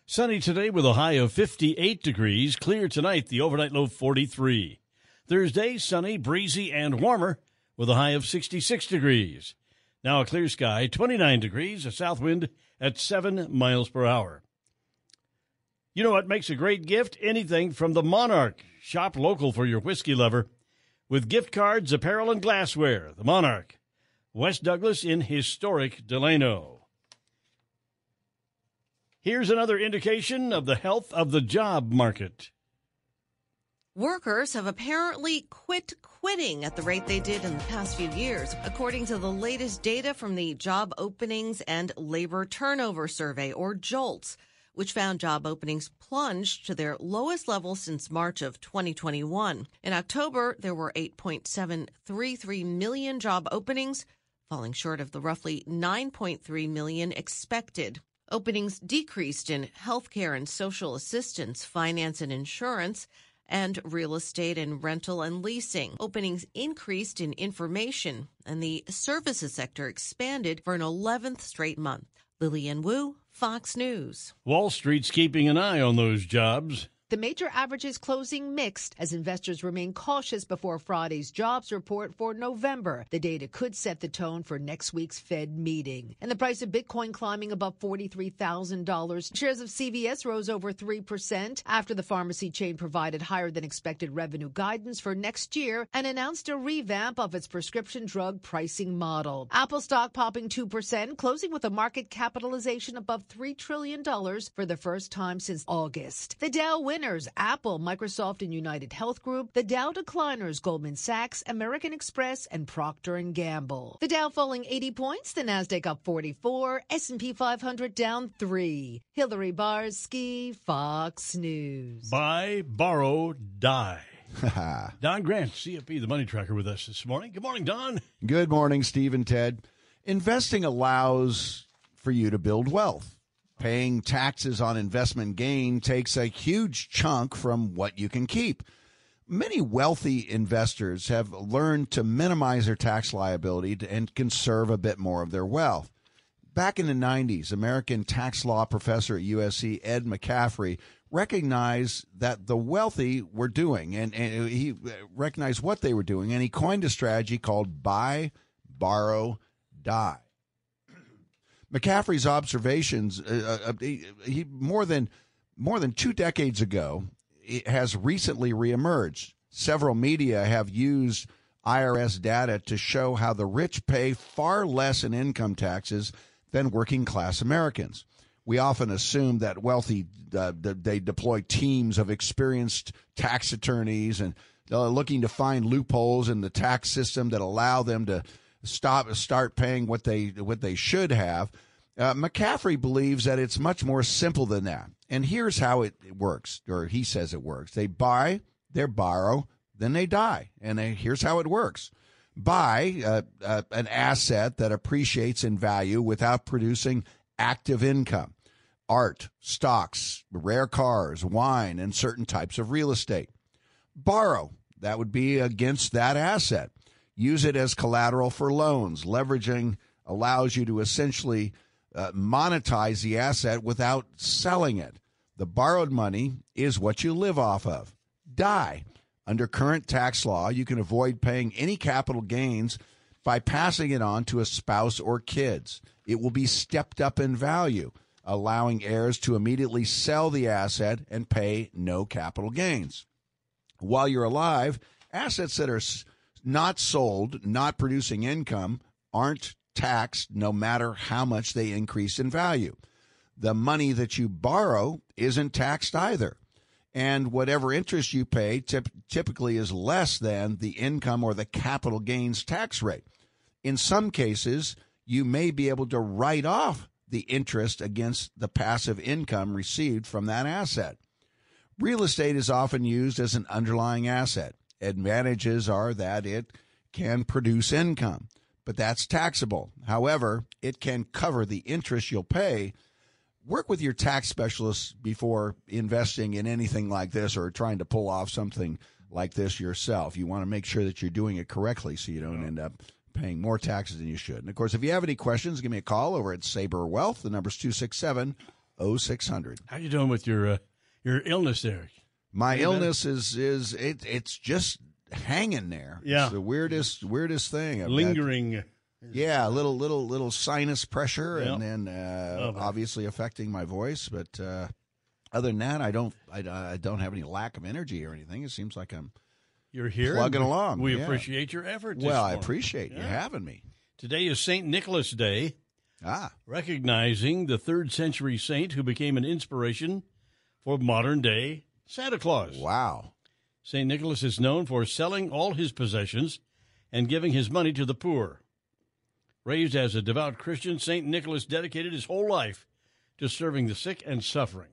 Sunny today with a high of 58 degrees. Clear tonight, the overnight low 43. Thursday, sunny, breezy, and warmer with a high of 66 degrees. Now a clear sky, 29 degrees, a south wind at 7 miles per hour. You know what makes a great gift? Anything from the Monarch. Shop local for your whiskey lover with gift cards, apparel, and glassware. The Monarch. West Douglas in historic Delano. Here's another indication of the health of the job market. Workers have apparently quit quitting at the rate they did in the past few years, according to the latest data from the Job Openings and Labor Turnover Survey, or JOLTS, which found job openings plunged to their lowest level since March of 2021. In October, there were 8.733 million job openings, falling short of the roughly 9.3 million expected. Openings decreased in healthcare and social assistance, finance and insurance, and real estate and rental and leasing. Openings increased in information, and the services sector expanded for an 11th straight month. Lillian Wu, Fox News. Wall Street's keeping an eye on those jobs. The major averages closing mixed as investors remain cautious before Friday's jobs report for November. The data could set the tone for next week's Fed meeting. And the price of Bitcoin climbing above $43,000. Shares of CVS rose over 3% after the pharmacy chain provided higher than expected revenue guidance for next year and announced a revamp of its prescription drug pricing model. Apple stock popping 2%, closing with a market capitalization above $3 trillion for the first time since August. The Dow winners Apple, Microsoft, and United Health Group. The Dow decliners Goldman Sachs, American Express, and Procter and Gamble. The Dow falling 80 points, the Nasdaq up 44, S&P 500 down 3. Hillary Barsky, Fox News. Buy, borrow, die. Don Grant, CFP, the money tracker, with us this morning. Good morning, Don. Good morning, Steve and Ted. Investing allows for you to build wealth. Paying taxes on investment gain takes a huge chunk from what you can keep. Many wealthy investors have learned to minimize their tax liability and conserve a bit more of their wealth. Back in the 90s, American tax law professor at USC, Ed McCaffery, recognized that the wealthy were doing, and, and he recognized what they were doing, and he coined a strategy called buy, borrow, die. McCaffery's observations, uh, uh, he, he, more than more than two decades ago, has recently reemerged. Several media have used IRS data to show how the rich pay far less in income taxes than working class Americans. We often assume that wealthy uh, they deploy teams of experienced tax attorneys and uh, looking to find loopholes in the tax system that allow them to stop start paying what they what they should have. Uh, McCaffery believes that it's much more simple than that. And here's how it works, or he says it works. They buy, they borrow, then they die. And they, here's how it works buy uh, uh, an asset that appreciates in value without producing active income art, stocks, rare cars, wine, and certain types of real estate. Borrow, that would be against that asset. Use it as collateral for loans. Leveraging allows you to essentially uh, monetize the asset without selling it. The borrowed money is what you live off of. Die. Under current tax law, you can avoid paying any capital gains by passing it on to a spouse or kids. It will be stepped up in value, allowing heirs to immediately sell the asset and pay no capital gains. While you're alive, assets that are not sold, not producing income, aren't taxed no matter how much they increase in value. The money that you borrow isn't taxed either and whatever interest you pay typ- typically is less than the income or the capital gains tax rate. In some cases, you may be able to write off the interest against the passive income received from that asset. Real estate is often used as an underlying asset. Advantages are that it can produce income, but that's taxable. However, it can cover the interest you'll pay work with your tax specialist before investing in anything like this or trying to pull off something like this yourself. You want to make sure that you're doing it correctly so you don't end up paying more taxes than you should. And of course, if you have any questions, give me a call over at Saber Wealth. The number's 267 0600. How you doing with your uh, your illness there? My illness is is it it's just hanging there. Yeah. It's the weirdest weirdest thing. I've Lingering. yeah, a little little little sinus pressure, Yep. and then uh, Oh, obviously affecting my voice. But uh, other than that, I don't I, I don't have any lack of energy or anything. It seems like I'm You're here. plugging along. We yeah. appreciate your effort. Well, I morning. appreciate you having me. Today is St. Nicholas Day. Ah. Recognizing the third century saint who became an inspiration for modern day Santa Claus. Wow. St. Nicholas is known for selling all his possessions and giving his money to the poor. Raised as a devout Christian, St. Nicholas dedicated his whole life to serving the sick and suffering.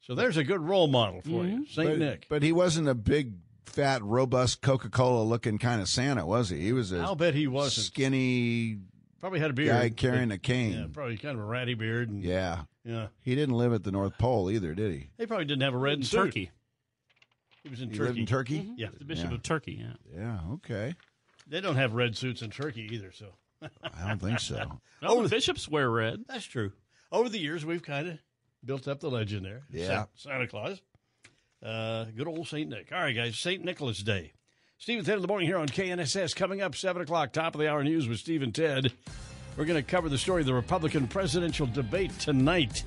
So there's a good role model for you, mm-hmm. St. Nick. But he wasn't a big, fat, robust Coca Cola looking kind of Santa, was he? He was a I'll bet he wasn't. skinny Probably had a beard. guy carrying a cane. Yeah, probably kind of a ratty beard. And, Yeah. Yeah. He didn't live at the North Pole either, did he? He probably didn't have a red In suit. Turkey. He was in He Turkey. lived in Turkey? Mhm. Yeah. The Bishop Yeah. of Turkey, yeah. Yeah, okay. They don't have red suits in Turkey either, so. I don't think so. No, the bishops wear red. That's true. Over the years, we've kind of built up the legend there. Yeah. Santa Claus. Uh, good old St. Nick. All right, guys, St. Nicholas Day. Steve and Ted in the morning here on KNSS. Coming up, 7 o'clock, top of the hour news with Steve and Ted. We're going to cover the story of the Republican presidential debate tonight.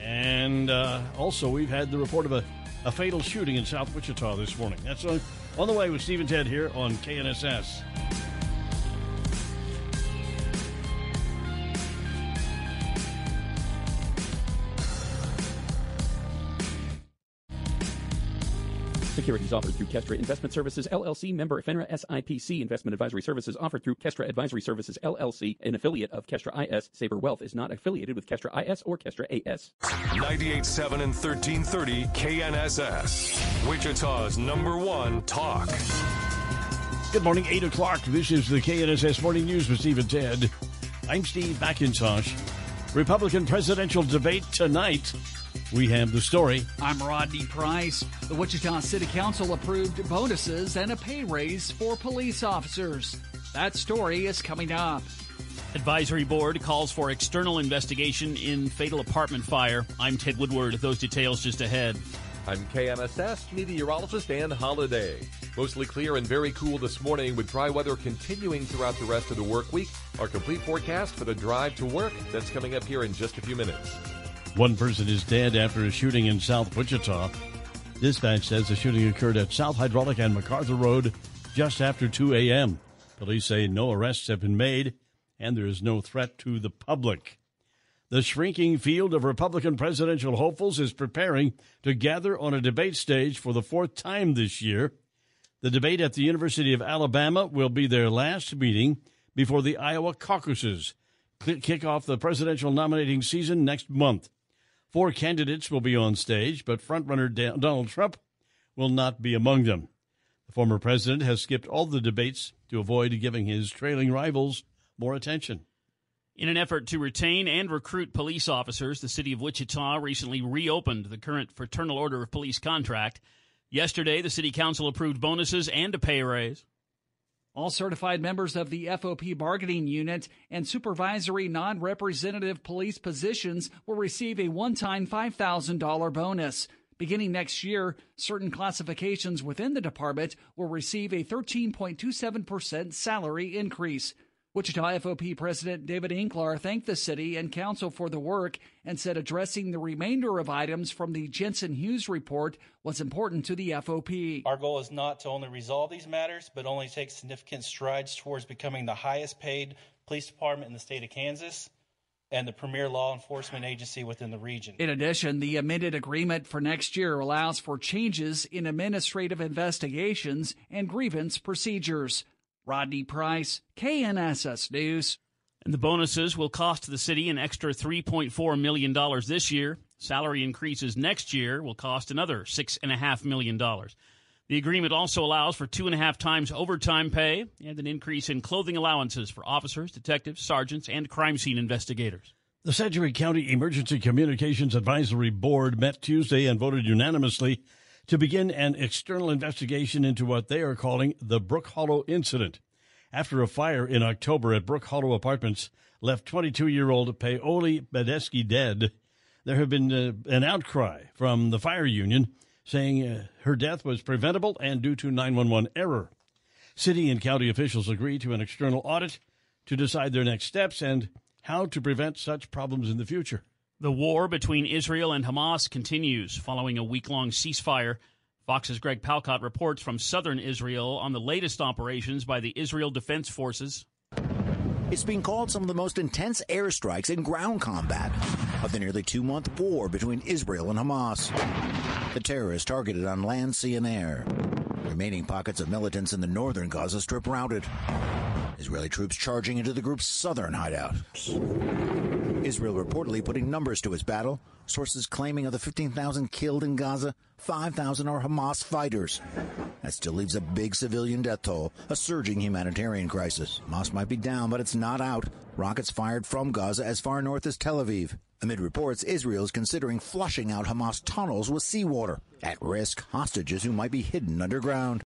And uh, also, we've had the report of a, a fatal shooting in South Wichita this morning. That's on, on the way with Steve and Ted here on KNSS. Securities offered through Kestra Investment Services LLC, member FINRA SIPC. Investment advisory services offered through Kestra Advisory Services LLC, an affiliate of Kestra IS. Saber Wealth is not affiliated with Kestra IS or Kestra AS. 98.7 and 1330 KNSS. Wichita's number one talk. Good morning, 8 o'clock. This is the KNSS Morning News with Steve and Ted. I'm Steve McIntosh. Republican presidential debate tonight. We have the story. I'm Rodney Price. The Wichita City Council approved bonuses and a pay raise for police officers. That story is coming up. Advisory board calls for external investigation in fatal apartment fire. I'm Ted Woodward. Those details just ahead. I'm KNSS meteorologist Dan Holliday. Mostly clear and very cool this morning with dry weather continuing throughout the rest of the work week. Our complete forecast for the drive to work that's coming up here in just a few minutes. One person is dead after a shooting in South Wichita. Dispatch says the shooting occurred at South Hydraulic and MacArthur Road just after 2 a.m. Police say no arrests have been made and there is no threat to the public. The shrinking field of Republican presidential hopefuls is preparing to gather on a debate stage for the fourth time this year. The debate at the University of Alabama will be their last meeting before the Iowa caucuses kick off the presidential nominating season next month. Four candidates will be on stage, but frontrunner Donald Trump will not be among them. The former president has skipped all the debates to avoid giving his trailing rivals more attention. In an effort to retain and recruit police officers, the city of Wichita recently reopened the current Fraternal Order of Police contract. Yesterday, the city council approved bonuses and a pay raise. All certified members of the FOP bargaining unit and supervisory non representative police positions will receive a one time $5,000 bonus. Beginning next year, certain classifications within the department will receive a 13.27% salary increase. Wichita FOP President David Inklar thanked the city and council for the work and said addressing the remainder of items from the Jensen Hughes report was important to the FOP. Our goal is not to only resolve these matters, but only take significant strides towards becoming the highest paid police department in the state of Kansas and the premier law enforcement agency within the region. In addition, the amended agreement for next year allows for changes in administrative investigations and grievance procedures. Rodney Price, KNSS News. And the bonuses will cost the city an extra $3.4 million this year. Salary increases next year will cost another $6.5 million. The agreement also allows for two and a half times overtime pay and an increase in clothing allowances for officers, detectives, sergeants, and crime scene investigators. The Sedgwick County Emergency Communications Advisory Board met Tuesday and voted unanimously to begin an external investigation into what they are calling the Brook Hollow incident. After a fire in October at Brook Hollow Apartments left 22 year old Paoli Badeschi dead, there have been uh, an outcry from the fire union saying uh, her death was preventable and due to 911 error. City and county officials agreed to an external audit to decide their next steps and how to prevent such problems in the future. The war between Israel and Hamas continues following a week long ceasefire. Fox's Greg Palkot reports from southern Israel on the latest operations by the Israel Defense Forces. It's being called some of the most intense airstrikes and ground combat of the nearly two month war between Israel and Hamas. The terrorists targeted on land, sea, and air. Remaining pockets of militants in the northern Gaza Strip routed. Israeli troops charging into the group's southern hideout. Israel reportedly putting numbers to its battle. Sources claiming of the 15,000 killed in Gaza, 5,000 are Hamas fighters. That still leaves a big civilian death toll, a surging humanitarian crisis. Hamas might be down, but it's not out. Rockets fired from Gaza as far north as Tel Aviv. Amid reports, Israel is considering flushing out Hamas tunnels with seawater. At risk, hostages who might be hidden underground.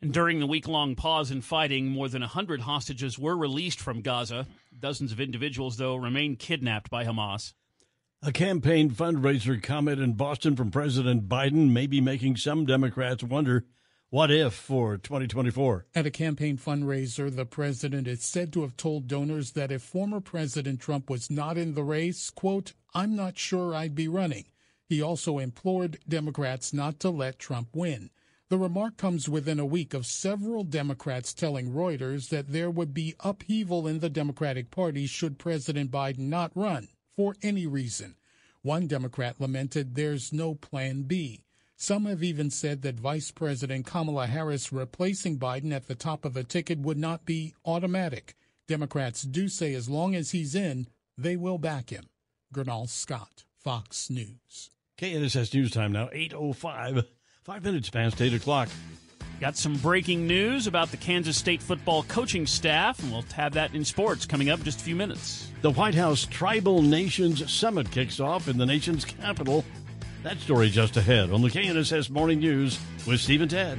During the week long pause in fighting, more than 100 hostages were released from Gaza. Dozens of individuals, though, remain kidnapped by Hamas. A campaign fundraiser comment in Boston from President Biden may be making some Democrats wonder what if for 2024. At a campaign fundraiser, the president is said to have told donors that if former President Trump was not in the race, quote, I'm not sure I'd be running. He also implored Democrats not to let Trump win. The remark comes within a week of several Democrats telling Reuters that there would be upheaval in the Democratic Party should President Biden not run for any reason. One Democrat lamented there's no plan B. Some have even said that Vice President Kamala Harris replacing Biden at the top of the ticket would not be automatic. Democrats do say as long as he's in, they will back him. Gurnal Scott, Fox News. KNSS News Time now, 8.05. Five minutes past 8 o'clock. Got some breaking news about the Kansas State football coaching staff, and we'll have that in sports coming up in just a few minutes. The White House Tribal Nations Summit kicks off in the nation's capital. That story just ahead on the KNSS Morning News with Steve and Ted.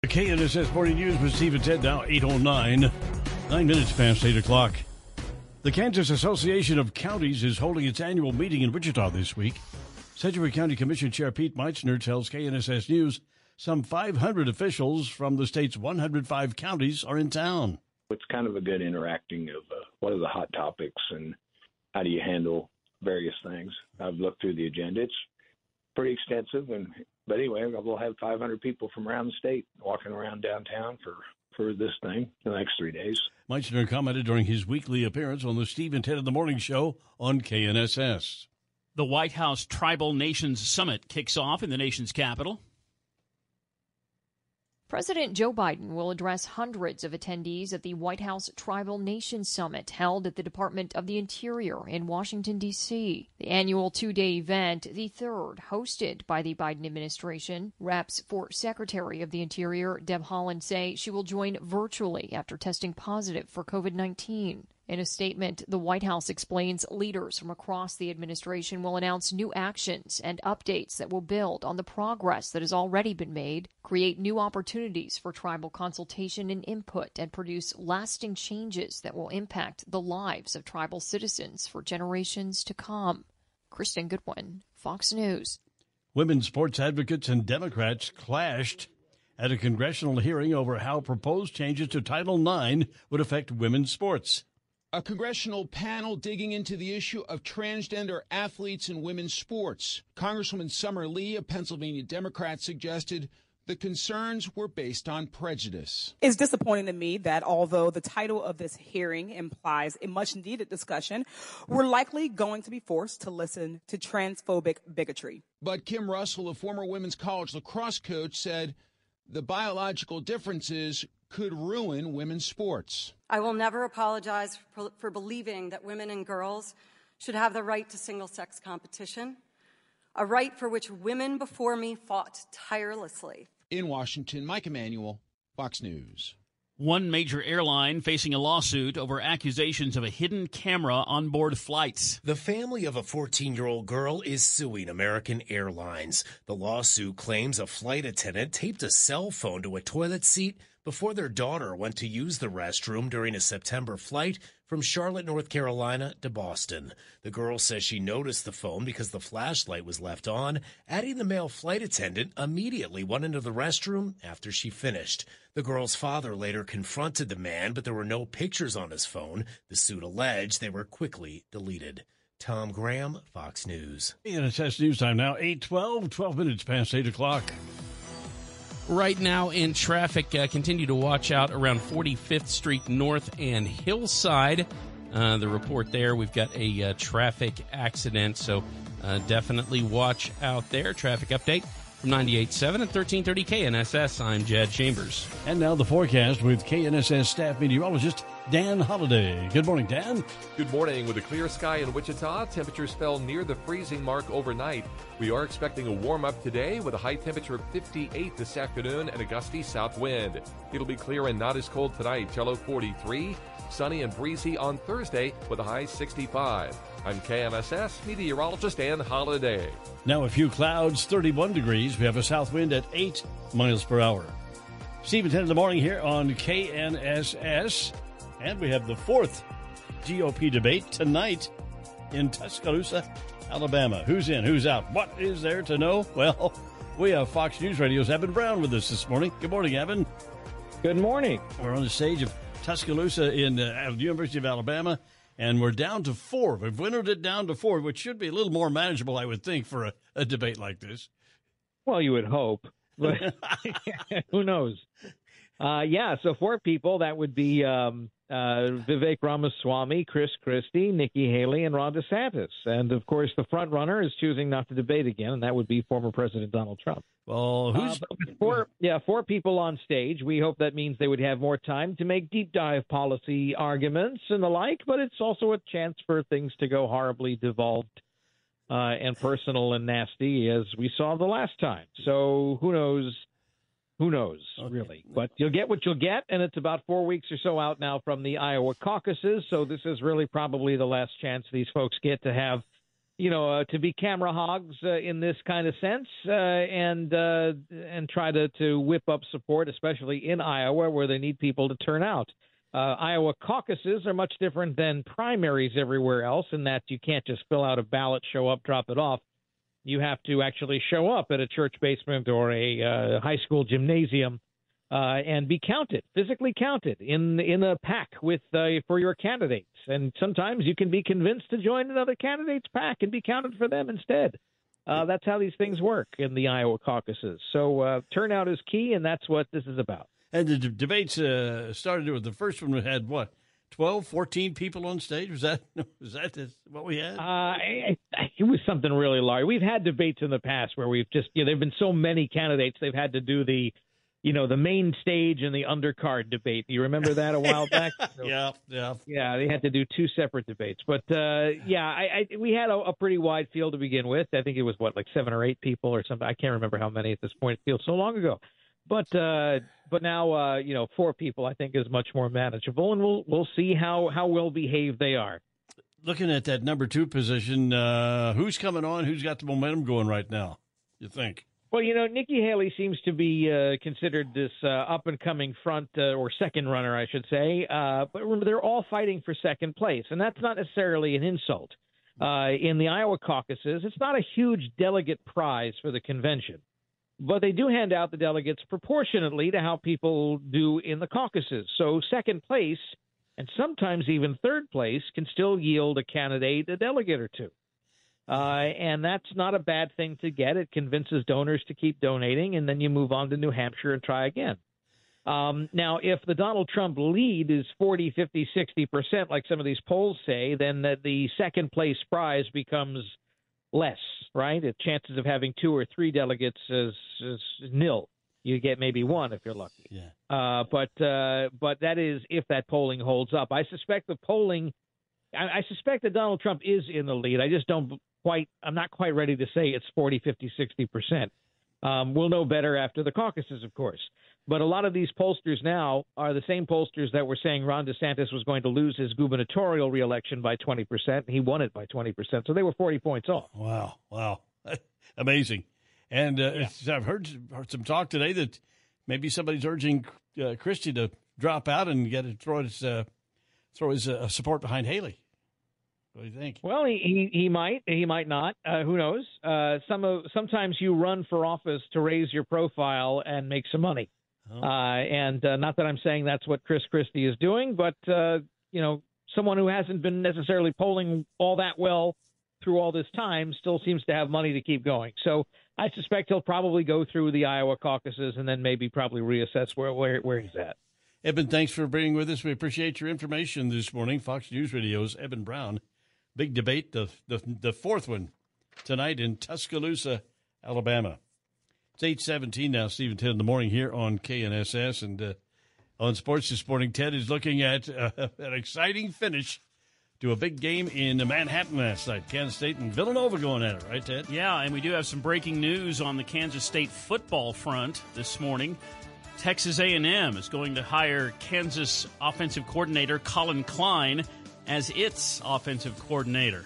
The KNSS Morning News with Steve and Ted now 809, nine minutes past 8 o'clock. The Kansas Association of Counties is holding its annual meeting in Wichita this week. Sedgwick County Commission Chair Pete Meitzner tells KNSS News some 500 officials from the state's 105 counties are in town. It's kind of a good interacting of uh, what are the hot topics and how do you handle various things. I've looked through the agenda. It's pretty extensive, and but anyway, we'll have 500 people from around the state walking around downtown for for this thing the next three days. Meitzner commented during his weekly appearance on the Steve and Ted in the Morning Show on KNSS. The White House Tribal Nations Summit kicks off in the nation's capital. President Joe Biden will address hundreds of attendees at the White House Tribal Nations Summit held at the Department of the Interior in Washington, D.C. The annual two day event, the third hosted by the Biden administration, reps for Secretary of the Interior Deb Haaland say she will join virtually after testing positive for COVID 19. In a statement, the White House explains leaders from across the administration will announce new actions and updates that will build on the progress that has already been made, create new opportunities for tribal consultation and input, and produce lasting changes that will impact the lives of tribal citizens for generations to come. Kristen Goodwin, Fox News. Women's sports advocates and Democrats clashed at a congressional hearing over how proposed changes to Title IX would affect women's sports a congressional panel digging into the issue of transgender athletes in women's sports. Congresswoman Summer Lee, a Pennsylvania Democrat, suggested the concerns were based on prejudice. It's disappointing to me that although the title of this hearing implies a much needed discussion, we're likely going to be forced to listen to transphobic bigotry. But Kim Russell, a former women's college lacrosse coach, said the biological differences could ruin women's sports. I will never apologize for, for, believing that women and girls should have the right to single sex competition, a right for which women before me fought tirelessly. In Washington, Mike Emanuel, Fox News. One major airline facing a lawsuit over accusations of a hidden camera on board flights. The family of a 14 year old girl is suing American Airlines. The lawsuit claims a flight attendant taped a cell phone to a toilet seat before their daughter went to use the restroom during a September flight from Charlotte, North Carolina to Boston. The girl says she noticed the phone because the flashlight was left on, adding the male flight attendant immediately went into the restroom after she finished. The girl's father later confronted the man, but there were no pictures on his phone. The suit alleged they were quickly deleted. Tom Graham, Fox News. KNSS News Time now, 812, 12 minutes past 8 o'clock right now in traffic. Uh, continue to watch out around 45th Street North and Hillside. Uh, the report there, we've got a uh, traffic accident, so uh, definitely watch out there. Traffic update from 98.7 and 1330 KNSS. I'm Jed Chambers. And now the forecast with KNSS staff meteorologist Dan Holliday. Good morning, Dan. Good morning. With a clear sky in Wichita, temperatures fell near the freezing mark overnight. We are expecting a warm up today with a high temperature of 58 this afternoon and a gusty south wind. It'll be clear and not as cold tonight, Jello 43, sunny and breezy on Thursday with a high 65. I'm KNSS meteorologist Dan Holliday. Now a few clouds, 31 degrees. We have a south wind at 8 miles per hour. Steve and Ted in the morning here on KNSS. And we have the fourth GOP debate tonight in Tuscaloosa, Alabama. Who's in? Who's out? What is there to know? Well, we have Fox News Radio's Eben Brown with us this morning. Good morning, Eben. Good morning. We're on the stage of Tuscaloosa in uh, the University of Alabama, and we're down to four. We've winnowed it down to four, which should be a little more manageable, I would think, for a, a debate like this. Well, you would hope, but who knows? Uh, yeah, so four people. That would be um, uh, Vivek Ramaswamy, Chris Christie, Nikki Haley, and Ron DeSantis. And of course, the front runner is choosing not to debate again, and that would be former President Donald Trump. Well, who's uh, four? Yeah, four people on stage. We hope that means they would have more time to make deep dive policy arguments and the like. But it's also a chance for things to go horribly devolved uh, and personal and nasty, as we saw the last time. So who knows? Who knows, okay. really? But you'll get what you'll get, and it's about four weeks or so out now from the Iowa caucuses. So this is really probably the last chance these folks get to have, you know, uh, to be camera hogs uh, in this kind of sense, uh, and uh, and try to to whip up support, especially in Iowa where they need people to turn out. Uh, Iowa caucuses are much different than primaries everywhere else in that you can't just fill out a ballot, show up, drop it off you have to actually show up at a church basement or a uh, high school gymnasium uh, and be counted, physically counted in in a pack with uh, for your candidates. And sometimes you can be convinced to join another candidate's pack and be counted for them instead. Uh, that's how these things work in the Iowa caucuses. So uh, turnout is key, and that's what this is about. And the d- debates uh, started with the first one we had what 12, 14 people on stage? Was that was that what we had? Uh, it was something really large. We've had debates in the past where we've just you know there've been so many candidates they've had to do the you know, the main stage and the undercard debate. You remember that a while back? yeah, yeah, yeah. They had to do two separate debates, but uh, yeah, I, I we had a, a pretty wide field to begin with. I think it was what like seven or eight people or something. I can't remember how many at this point. It feels so long ago. But uh, but now uh, you know four people I think is much more manageable, and we'll we'll see how how well behaved they are. Looking at that number two position, uh, who's coming on? Who's got the momentum going right now? You think? Well, you know, Nikki Haley seems to be uh, considered this uh, up and coming front uh, or second runner, I should say. Uh, but remember, they're all fighting for second place, and that's not necessarily an insult. Uh, in the Iowa caucuses, it's not a huge delegate prize for the convention, but they do hand out the delegates proportionately to how people do in the caucuses. So, second place and sometimes even third place can still yield a candidate a delegate or two. Uh, and that's not a bad thing to get. It convinces donors to keep donating, and then you move on to New Hampshire and try again. Um, now, if the Donald Trump lead is 40, 50, 60 percent, like some of these polls say, then the, the second place prize becomes less, right? The chances of having two or three delegates is, is nil. You get maybe one if you're lucky. Yeah. Uh, but uh, but that is if that polling holds up. I suspect the polling. I, I suspect that Donald Trump is in the lead. I just don't quite I'm not quite ready to say it's 40, 50, 60 percent. Um, we'll know better after the caucuses, of course. But a lot of these pollsters now are the same pollsters that were saying Ron DeSantis was going to lose his gubernatorial reelection by 20 percent. He won it by 20 percent, so they were 40 points off. Wow, wow, amazing. And uh, yeah. I've heard, heard some talk today that maybe somebody's urging uh, Christie to drop out and get it, throw his uh, throw his uh, support behind Haley. What do you think? Well, he he, he might, he might not. Uh, who knows? Uh, some of sometimes you run for office to raise your profile and make some money. Oh. Uh, and uh, not that I'm saying that's what Chris Christie is doing, but uh, you know, someone who hasn't been necessarily polling all that well through all this time still seems to have money to keep going. So I suspect he'll probably go through the Iowa caucuses and then maybe probably reassess where where, where he's at. Eben, thanks for being with us. We appreciate your information this morning. Fox News Radio's Eben Brown big debate, the, the, the fourth one tonight in Tuscaloosa, Alabama. It's 817 now, Steve and Ted in the morning here on KNSS. And uh, on Sports This Morning, Ted is looking at uh, an exciting finish to a big game in Manhattan last night. Kansas State and Villanova going at it, right, Ted? Yeah, and we do have some breaking news on the Kansas State football front this morning. Texas A&M is going to hire Kansas offensive coordinator Collin Klein as its offensive coordinator.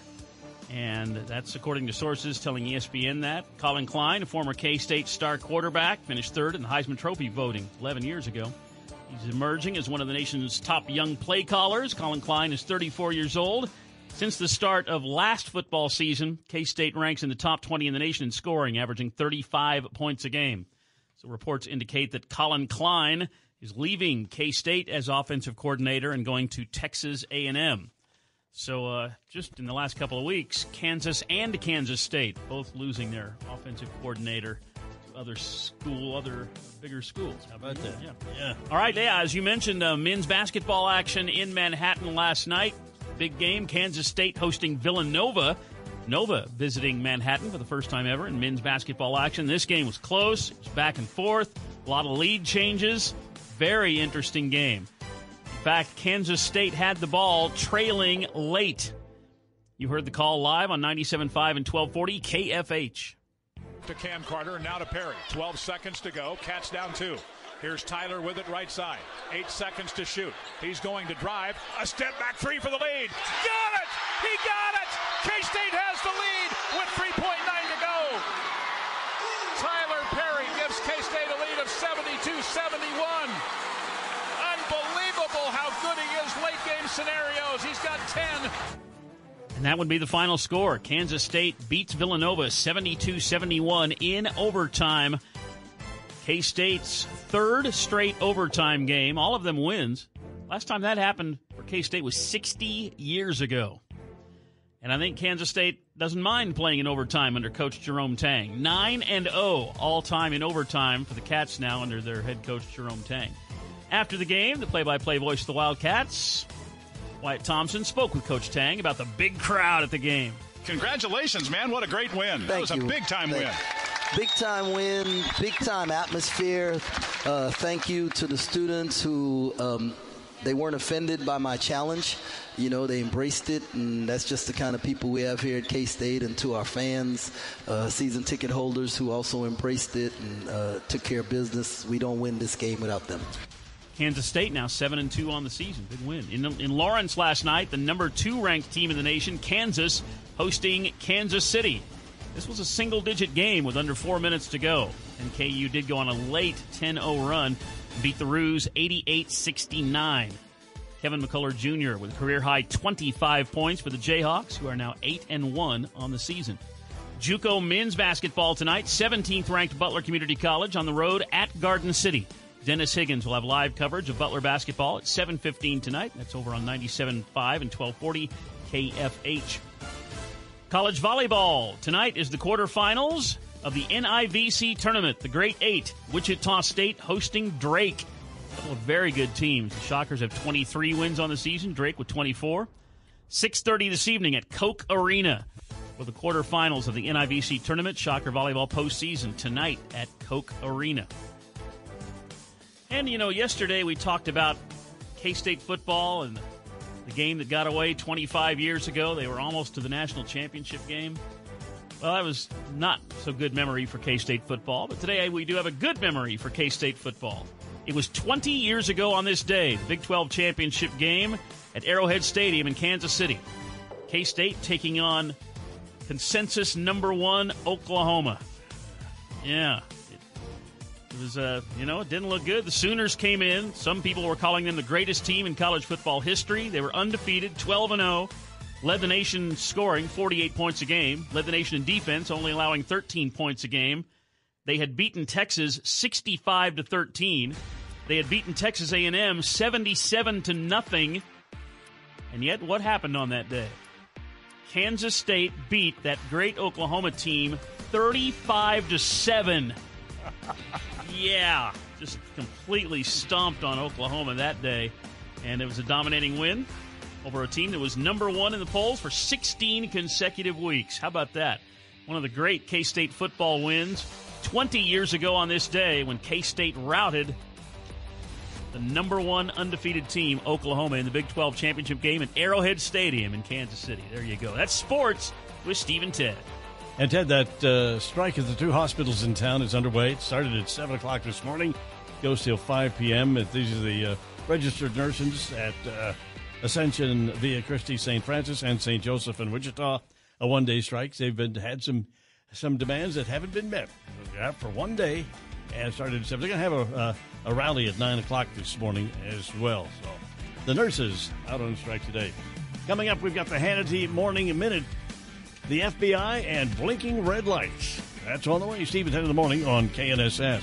And that's according to sources telling ESPN that. Collin Klein, a former K State star quarterback, finished third in the Heisman Trophy voting 11 years ago. He's emerging as one of the nation's top young play callers. Collin Klein is 34 years old. Since the start of last football season, K State ranks in the top 20 in the nation in scoring, averaging 35 points a game. So reports indicate that Collin Klein is leaving K State as offensive coordinator and going to Texas A&M. So uh, just in the last couple of weeks, Kansas and Kansas State both losing their offensive coordinator to other school, other bigger schools. How about that? Yeah, yeah. All right, yeah. As you mentioned, uh, men's basketball action in Manhattan last night. Big game. Kansas State hosting Villanova. Nova visiting Manhattan for the first time ever in men's basketball action. This game was close. It was back and forth. A lot of lead changes very interesting game. In fact, Kansas State had the ball trailing late. You heard the call live on 97.5 and 1240 KFH. To Cam Carter and now to Perry. 12 seconds to go. Cats down two. Here's Tylor with it right side. Eight seconds to shoot. He's going to drive. A step back three for the lead. Got it! He got it! K State has the lead with 3.9 72-71. Unbelievable how good he is late game scenarios. He's got 10. And that would be the final score. Kansas State beats Villanova 72-71 in overtime. K-State's third straight overtime game, all of them wins. Last time that happened for K-State was 60 years ago. And I think Kansas State doesn't mind playing in overtime under coach Jerome Tang. 9 and 0 all time in overtime for the Cats now under their head coach Jerome Tang. After the game, the play by play voice of the Wildcats, Wyatt Thompson, spoke with Coach Tang about the big crowd at the game. Congratulations, man. What a great win. Thank that was you. a big time Thank win. big time win, big time atmosphere. Uh, thank you to the students who um, they weren't offended by my challenge. You know, they embraced it, and that's just the kind of people we have here at K State. And to our fans, uh, season ticket holders who also embraced it and uh, took care of business, we don't win this game without them. Kansas State now seven and two on the season. Big win in, in Lawrence last night. The number two ranked team in the nation, Kansas, hosting Kansas City. This was a single digit game with under four minutes to go, and KU did go on a late 10-0 run, beat the Roos 88-69. Kevin McCullar Jr. with a career high 25 points for the Jayhawks, who are now 8 and 1 on the season. JUCO men's basketball tonight, 17th ranked Butler Community College on the road at Garden City. Dennis Higgins will have live coverage of Butler basketball at 7:15 tonight. That's over on 97.5 and 1240 KFH. College volleyball tonight is the quarterfinals of the NIVC tournament, the Great Eight. Wichita State hosting Drake. A couple of very good teams. The Shockers have 23 wins on the season. Drake with 24. 6:30 this evening at Koch Arena for the quarterfinals of the NIVC tournament. Shocker volleyball postseason tonight at Koch Arena. And, you know, yesterday we talked about K State football and the game that got away 25 years ago. They were almost to the national championship game. Well, that was not so good memory for K State football, but today we do have a good memory for K State football. It was 20 years ago on this day, the Big 12 championship game at Arrowhead Stadium in Kansas City. K State taking on consensus number one Oklahoma. Yeah, it was, uh, you know, it didn't look good. The Sooners came in. Some people were calling them the greatest team in college football history. They were undefeated, 12 and 0, led the nation scoring 48 points a game, led the nation in defense, only allowing 13 points a game. They had beaten Texas 65 to 13. They had beaten Texas A&M 77 to nothing. And yet, what happened on that day? Kansas State beat that great Oklahoma team 35 to 7. yeah, just completely stomped on Oklahoma that day. And it was a dominating win over a team that was number one in the polls for 16 consecutive weeks. How about that? One of the great K State football wins 20 years ago on this day when K State routed the number one undefeated team, Oklahoma, in the Big 12 championship game at Arrowhead Stadium in Kansas City. There you go. That's sports with Steve and Ted. And Ted, that uh, strike at the two hospitals in town is underway. It started at 7 o'clock this morning, goes till 5 p.m. These are the uh, registered nurses at uh, Ascension Via Christie St. Francis and St. Joseph in Wichita. A one day strike. They've been had some some demands that haven't been met for one day and started at 7. They're going to have a, a rally at 9 o'clock this morning as well. So the nurses out on strike today. Coming up, we've got the Hannity Morning Minute the FBI, and blinking red lights. That's on the way. Steve at 10 in the morning on KNSS.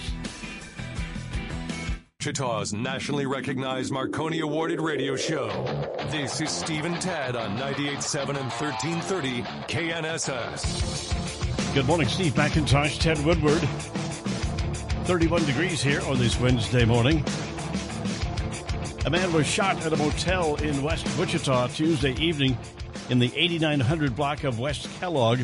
Wichita's nationally recognized Marconi awarded radio show. This is Steve and Ted on 98.7 and 1330 KNSS. Good morning, Steve McIntosh, Ted Woodward. 31 degrees here on this Wednesday morning. A man was shot at a motel in West Wichita Tuesday evening in the 8900 block of West Kellogg.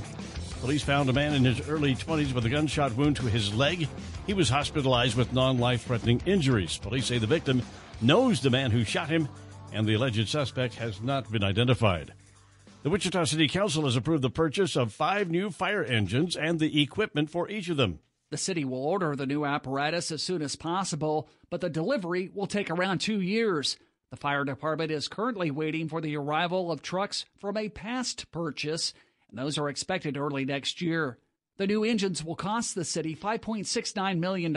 Police found a man in his early 20s with a gunshot wound to his leg. He was hospitalized with non life threatening injuries. Police say the victim knows the man who shot him, and the alleged suspect has not been identified. The Wichita City Council has approved the purchase of five new fire engines and the equipment for each of them. The city will order the new apparatus as soon as possible, but the delivery will take around two years. The fire department is currently waiting for the arrival of trucks from a past purchase, and those are expected early next year. The new engines will cost the city $5.69 million,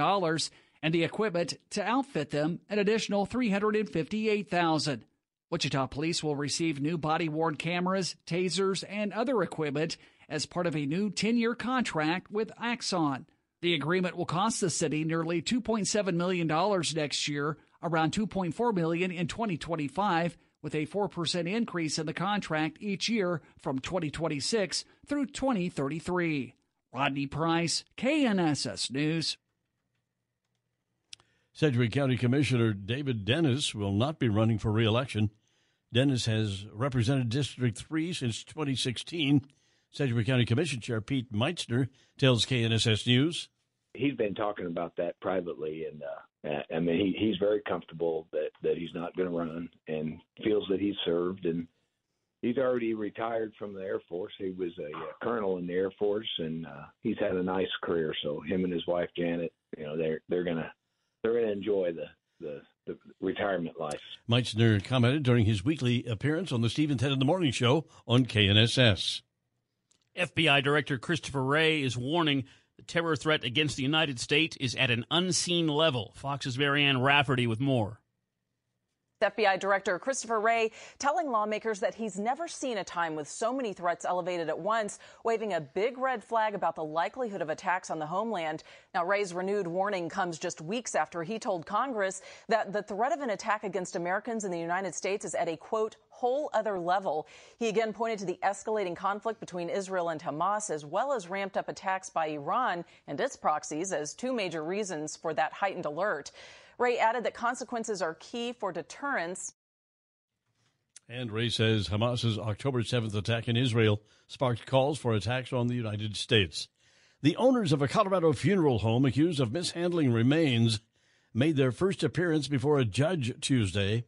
and the equipment to outfit them an additional 358,000. Wichita police will receive new body worn cameras, tasers, and other equipment as part of a new 10 year contract with Axon. The agreement will cost the city nearly $2.7 million next year around 2.4 million in 2025 with a 4% increase in the contract each year from 2026 through 2033. Rodney Price, KNSS News. Sedgwick County Commissioner David Dennis will not be running for reelection. Dennis has represented District 3 since 2016, Sedgwick County Commission Chair Pete Meitzner tells KNSS News. He's been talking about that privately, and uh, I mean, he, he's very comfortable that, that he's not going to run and feels that he's served. And he's already retired from the Air Force. He was a, a colonel in the Air Force, and uh, he's had a nice career. So him and his wife Janet, you know, they're they're gonna they're gonna enjoy the the, the retirement life. Meitzner commented during his weekly appearance on the Steve and Ted in the Morning Show on KNSS. FBI Director Christopher Wray is warning the terror threat against the United States is at an unseen level. Fox's Marianne Rafferty with more. FBI Director Christopher Wray telling lawmakers that he's never seen a time with so many threats elevated at once, waving a big red flag about the likelihood of attacks on the homeland. Now, Wray's renewed warning comes just weeks after he told Congress that the threat of an attack against Americans in the United States is at a quote, whole other level. He again pointed to the escalating conflict between Israel and Hamas, as well as ramped up attacks by Iran and its proxies as two major reasons for that heightened alert. Wray added that consequences are key for deterrence. And Wray says Hamas's October 7th attack in Israel sparked calls for attacks on the United States. The owners of a Colorado funeral home accused of mishandling remains made their first appearance before a judge Tuesday.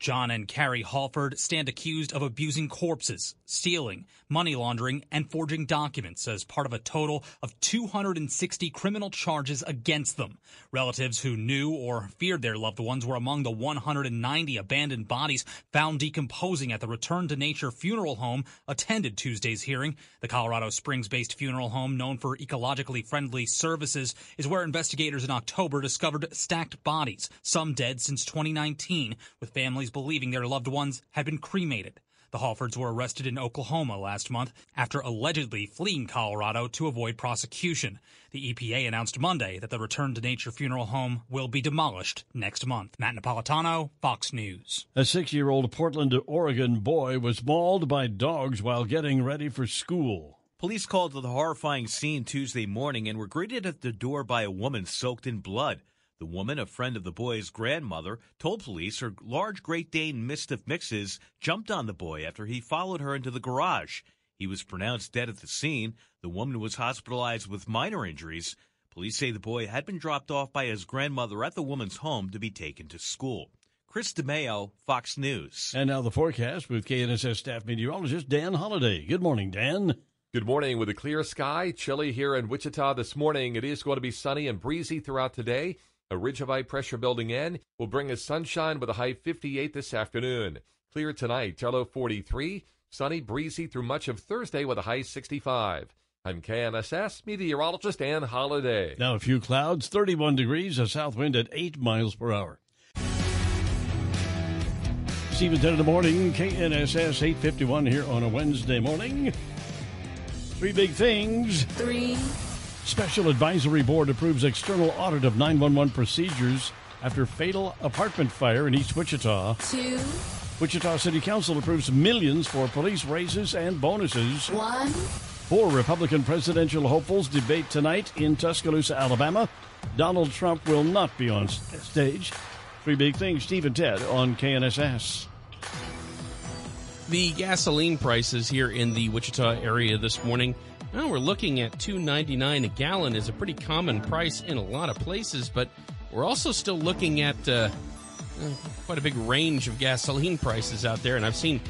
John and Carie Hallford stand accused of abusing corpses, stealing, money laundering, and forging documents as part of a total of 260 criminal charges against them. Relatives who knew or feared their loved ones were among the 190 abandoned bodies found decomposing at the Return to Nature funeral home attended Tuesday's hearing. The Colorado Springs based funeral home, known for ecologically friendly services, is where investigators in October discovered stacked bodies, some dead since 2019, with families believing their loved ones had been cremated. The Hallfords were arrested in Oklahoma last month after allegedly fleeing Colorado to avoid prosecution. The EPA announced Monday that the Return to Nature funeral home will be demolished next month. Matt Napolitano, Fox News. A six year old Portland, Oregon boy was mauled by dogs while getting ready for school. Police called to the horrifying scene Tuesday morning and were greeted at the door by a woman soaked in blood. The woman, a friend of the boy's grandmother, told police her large Great Dane Mastiff mixes jumped on the boy after he followed her into the garage. He was pronounced dead at the scene. The woman was hospitalized with minor injuries. Police say the boy had been dropped off by his grandmother at the woman's home to be taken to school. Chris DeMeo, Fox News. And now the forecast with KNSS staff meteorologist Dan Holliday. Good morning, Dan. Good morning. With a clear sky, chilly here in Wichita this morning. It is going to be sunny and breezy throughout today. A ridge of high pressure building in will bring us sunshine with a high 58 this afternoon. Clear tonight, Jello 43. Sunny, breezy through much of Thursday with a high 65. I'm KNSS meteorologist Dan Holliday. Now a few clouds, 31 degrees, a south wind at 8 miles per hour. Steve and Ted in the morning, KNSS 851 here on a Wednesday morning. Three big things. Three. Special Advisory Board approves external audit of 911 procedures after fatal apartment fire in East Wichita. Two. Wichita City Council approves millions for police raises and bonuses. One. Four Republican presidential hopefuls debate tonight in Tuscaloosa, Alabama. Donald Trump will not be on stage. Three big things. Steve and Ted on KNSS. The gasoline prices here in the Wichita area this morning. Well, we're looking at two ninety nine a gallon is a pretty common price in a lot of places, but we're also still looking at uh, quite a big range of gasoline prices out there, and I've seen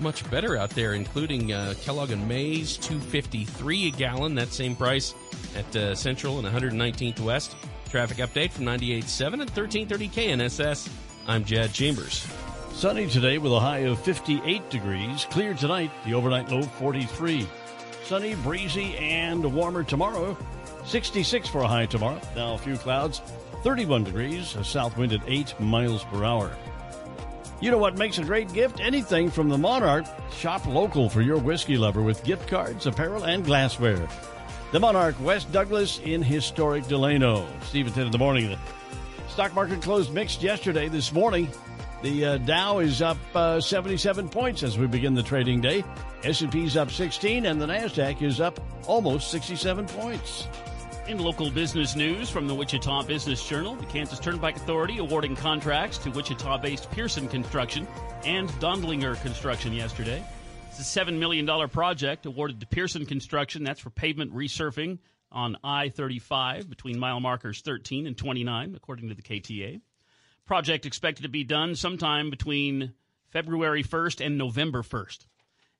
much better out there, including uh, Kellogg and fifty three a gallon. That same price at uh, Central and 119th West. Traffic update from 98.7 and 1330 KNSS. I'm Jad Chambers. Sunny today with a high of 58 degrees. Clear tonight, the overnight low 43. Sunny, breezy, and warmer tomorrow. 66 for a high tomorrow. Now a few clouds. 31 degrees, a south wind at 8 miles per hour. You know what makes a great gift? Anything from the Monarch. Shop local for your whiskey lover with gift cards, apparel, and glassware. The Monarch, West Douglas in historic Delano. Steve and Ted in the morning. The stock market closed mixed yesterday. This morning, the uh, Dow is up uh, 77 points as we begin the trading day. S&P's up 16 and the Nasdaq is up almost 67 points. In local business news from the Wichita Business Journal, the Kansas Turnpike Authority awarding contracts to Wichita-based Pearson Construction and Dondlinger Construction yesterday. It's a $7 million project awarded to Pearson Construction. That's for pavement resurfacing on I 35 between mile markers 13 and 29, according to the KTA. Project expected to be done sometime between February 1st and November 1st.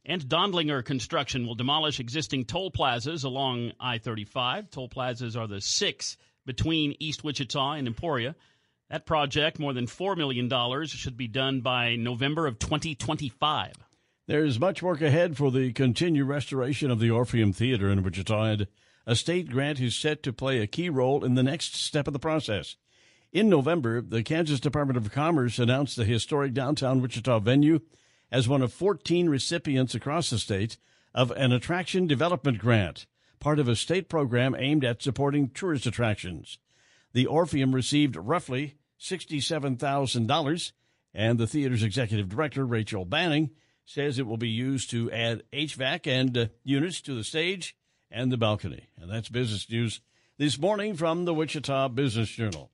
And Dondlinger Construction will demolish existing toll plazas along I 35. Toll plazas are the six between East Wichita and Emporia. That project, more than $4 million, should be done by November of 2025. There's much work ahead for the continued restoration of the Orpheum Theater in Wichita, and a state grant is set to play a key role in the next step of the process. In November, the Kansas Department of Commerce announced the historic downtown Wichita venue as one of 14 recipients across the state of an attraction development grant, part of a state program aimed at supporting tourist attractions. The Orpheum received roughly $67,000, and the theater's executive director, Rachel Banning, says it will be used to add HVAC and uh, units to the stage and the balcony. And that's business news this morning from the Wichita Business Journal.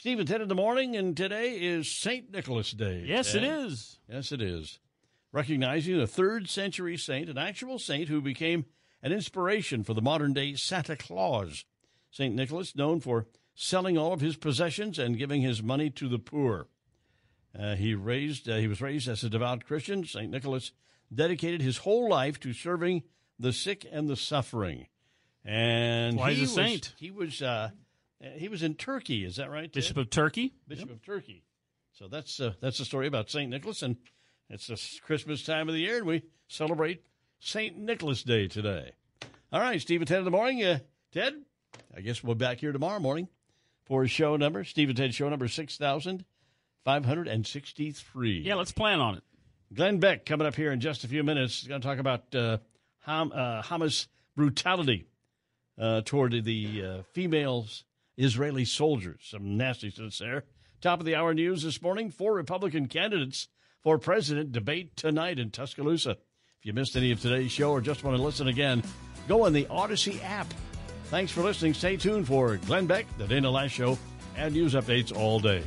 Steve and Ted in the morning, and today is St. Nicholas Day. Yes, it is. Yes, it is. Recognizing a third century saint, an actual saint who became an inspiration for the modern day Santa Claus. St. Nicholas, known for selling all of his possessions and giving his money to the poor. Uh, he raised uh, he was raised as a devout Christian. St. Nicholas dedicated his whole life to serving the sick and the suffering. And Why he he's a was, saint. He was uh, he was in Turkey. Is that right? Ted? Bishop of Turkey. Bishop of Turkey. So that's uh, that's the story about Saint Nicholas, and it's the Christmas time of the year, and we celebrate Saint Nicholas Day today. All right, Steve and Ted in the morning. Uh, Ted, I guess we'll be back here tomorrow morning for a show number Steve and Ted show number six thousand five hundred and sixty three. Yeah, let's plan on it. Glenn Beck coming up here in just a few minutes. He's going to talk about uh, Ham, uh, Hamas brutality uh, toward the uh, females, Israeli soldiers. Some nastiness there. Top of the hour news this morning. Four Republican candidates for president debate tonight in Tuscaloosa. If you missed any of today's show or just want to listen again, go on the Audacy app. Thanks for listening. Stay tuned for Glenn Beck, the Dana Loesch Show, and news updates all day.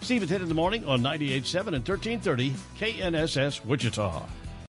Steve and Ted in the morning on 98.7 and 1330 KNSS Wichita.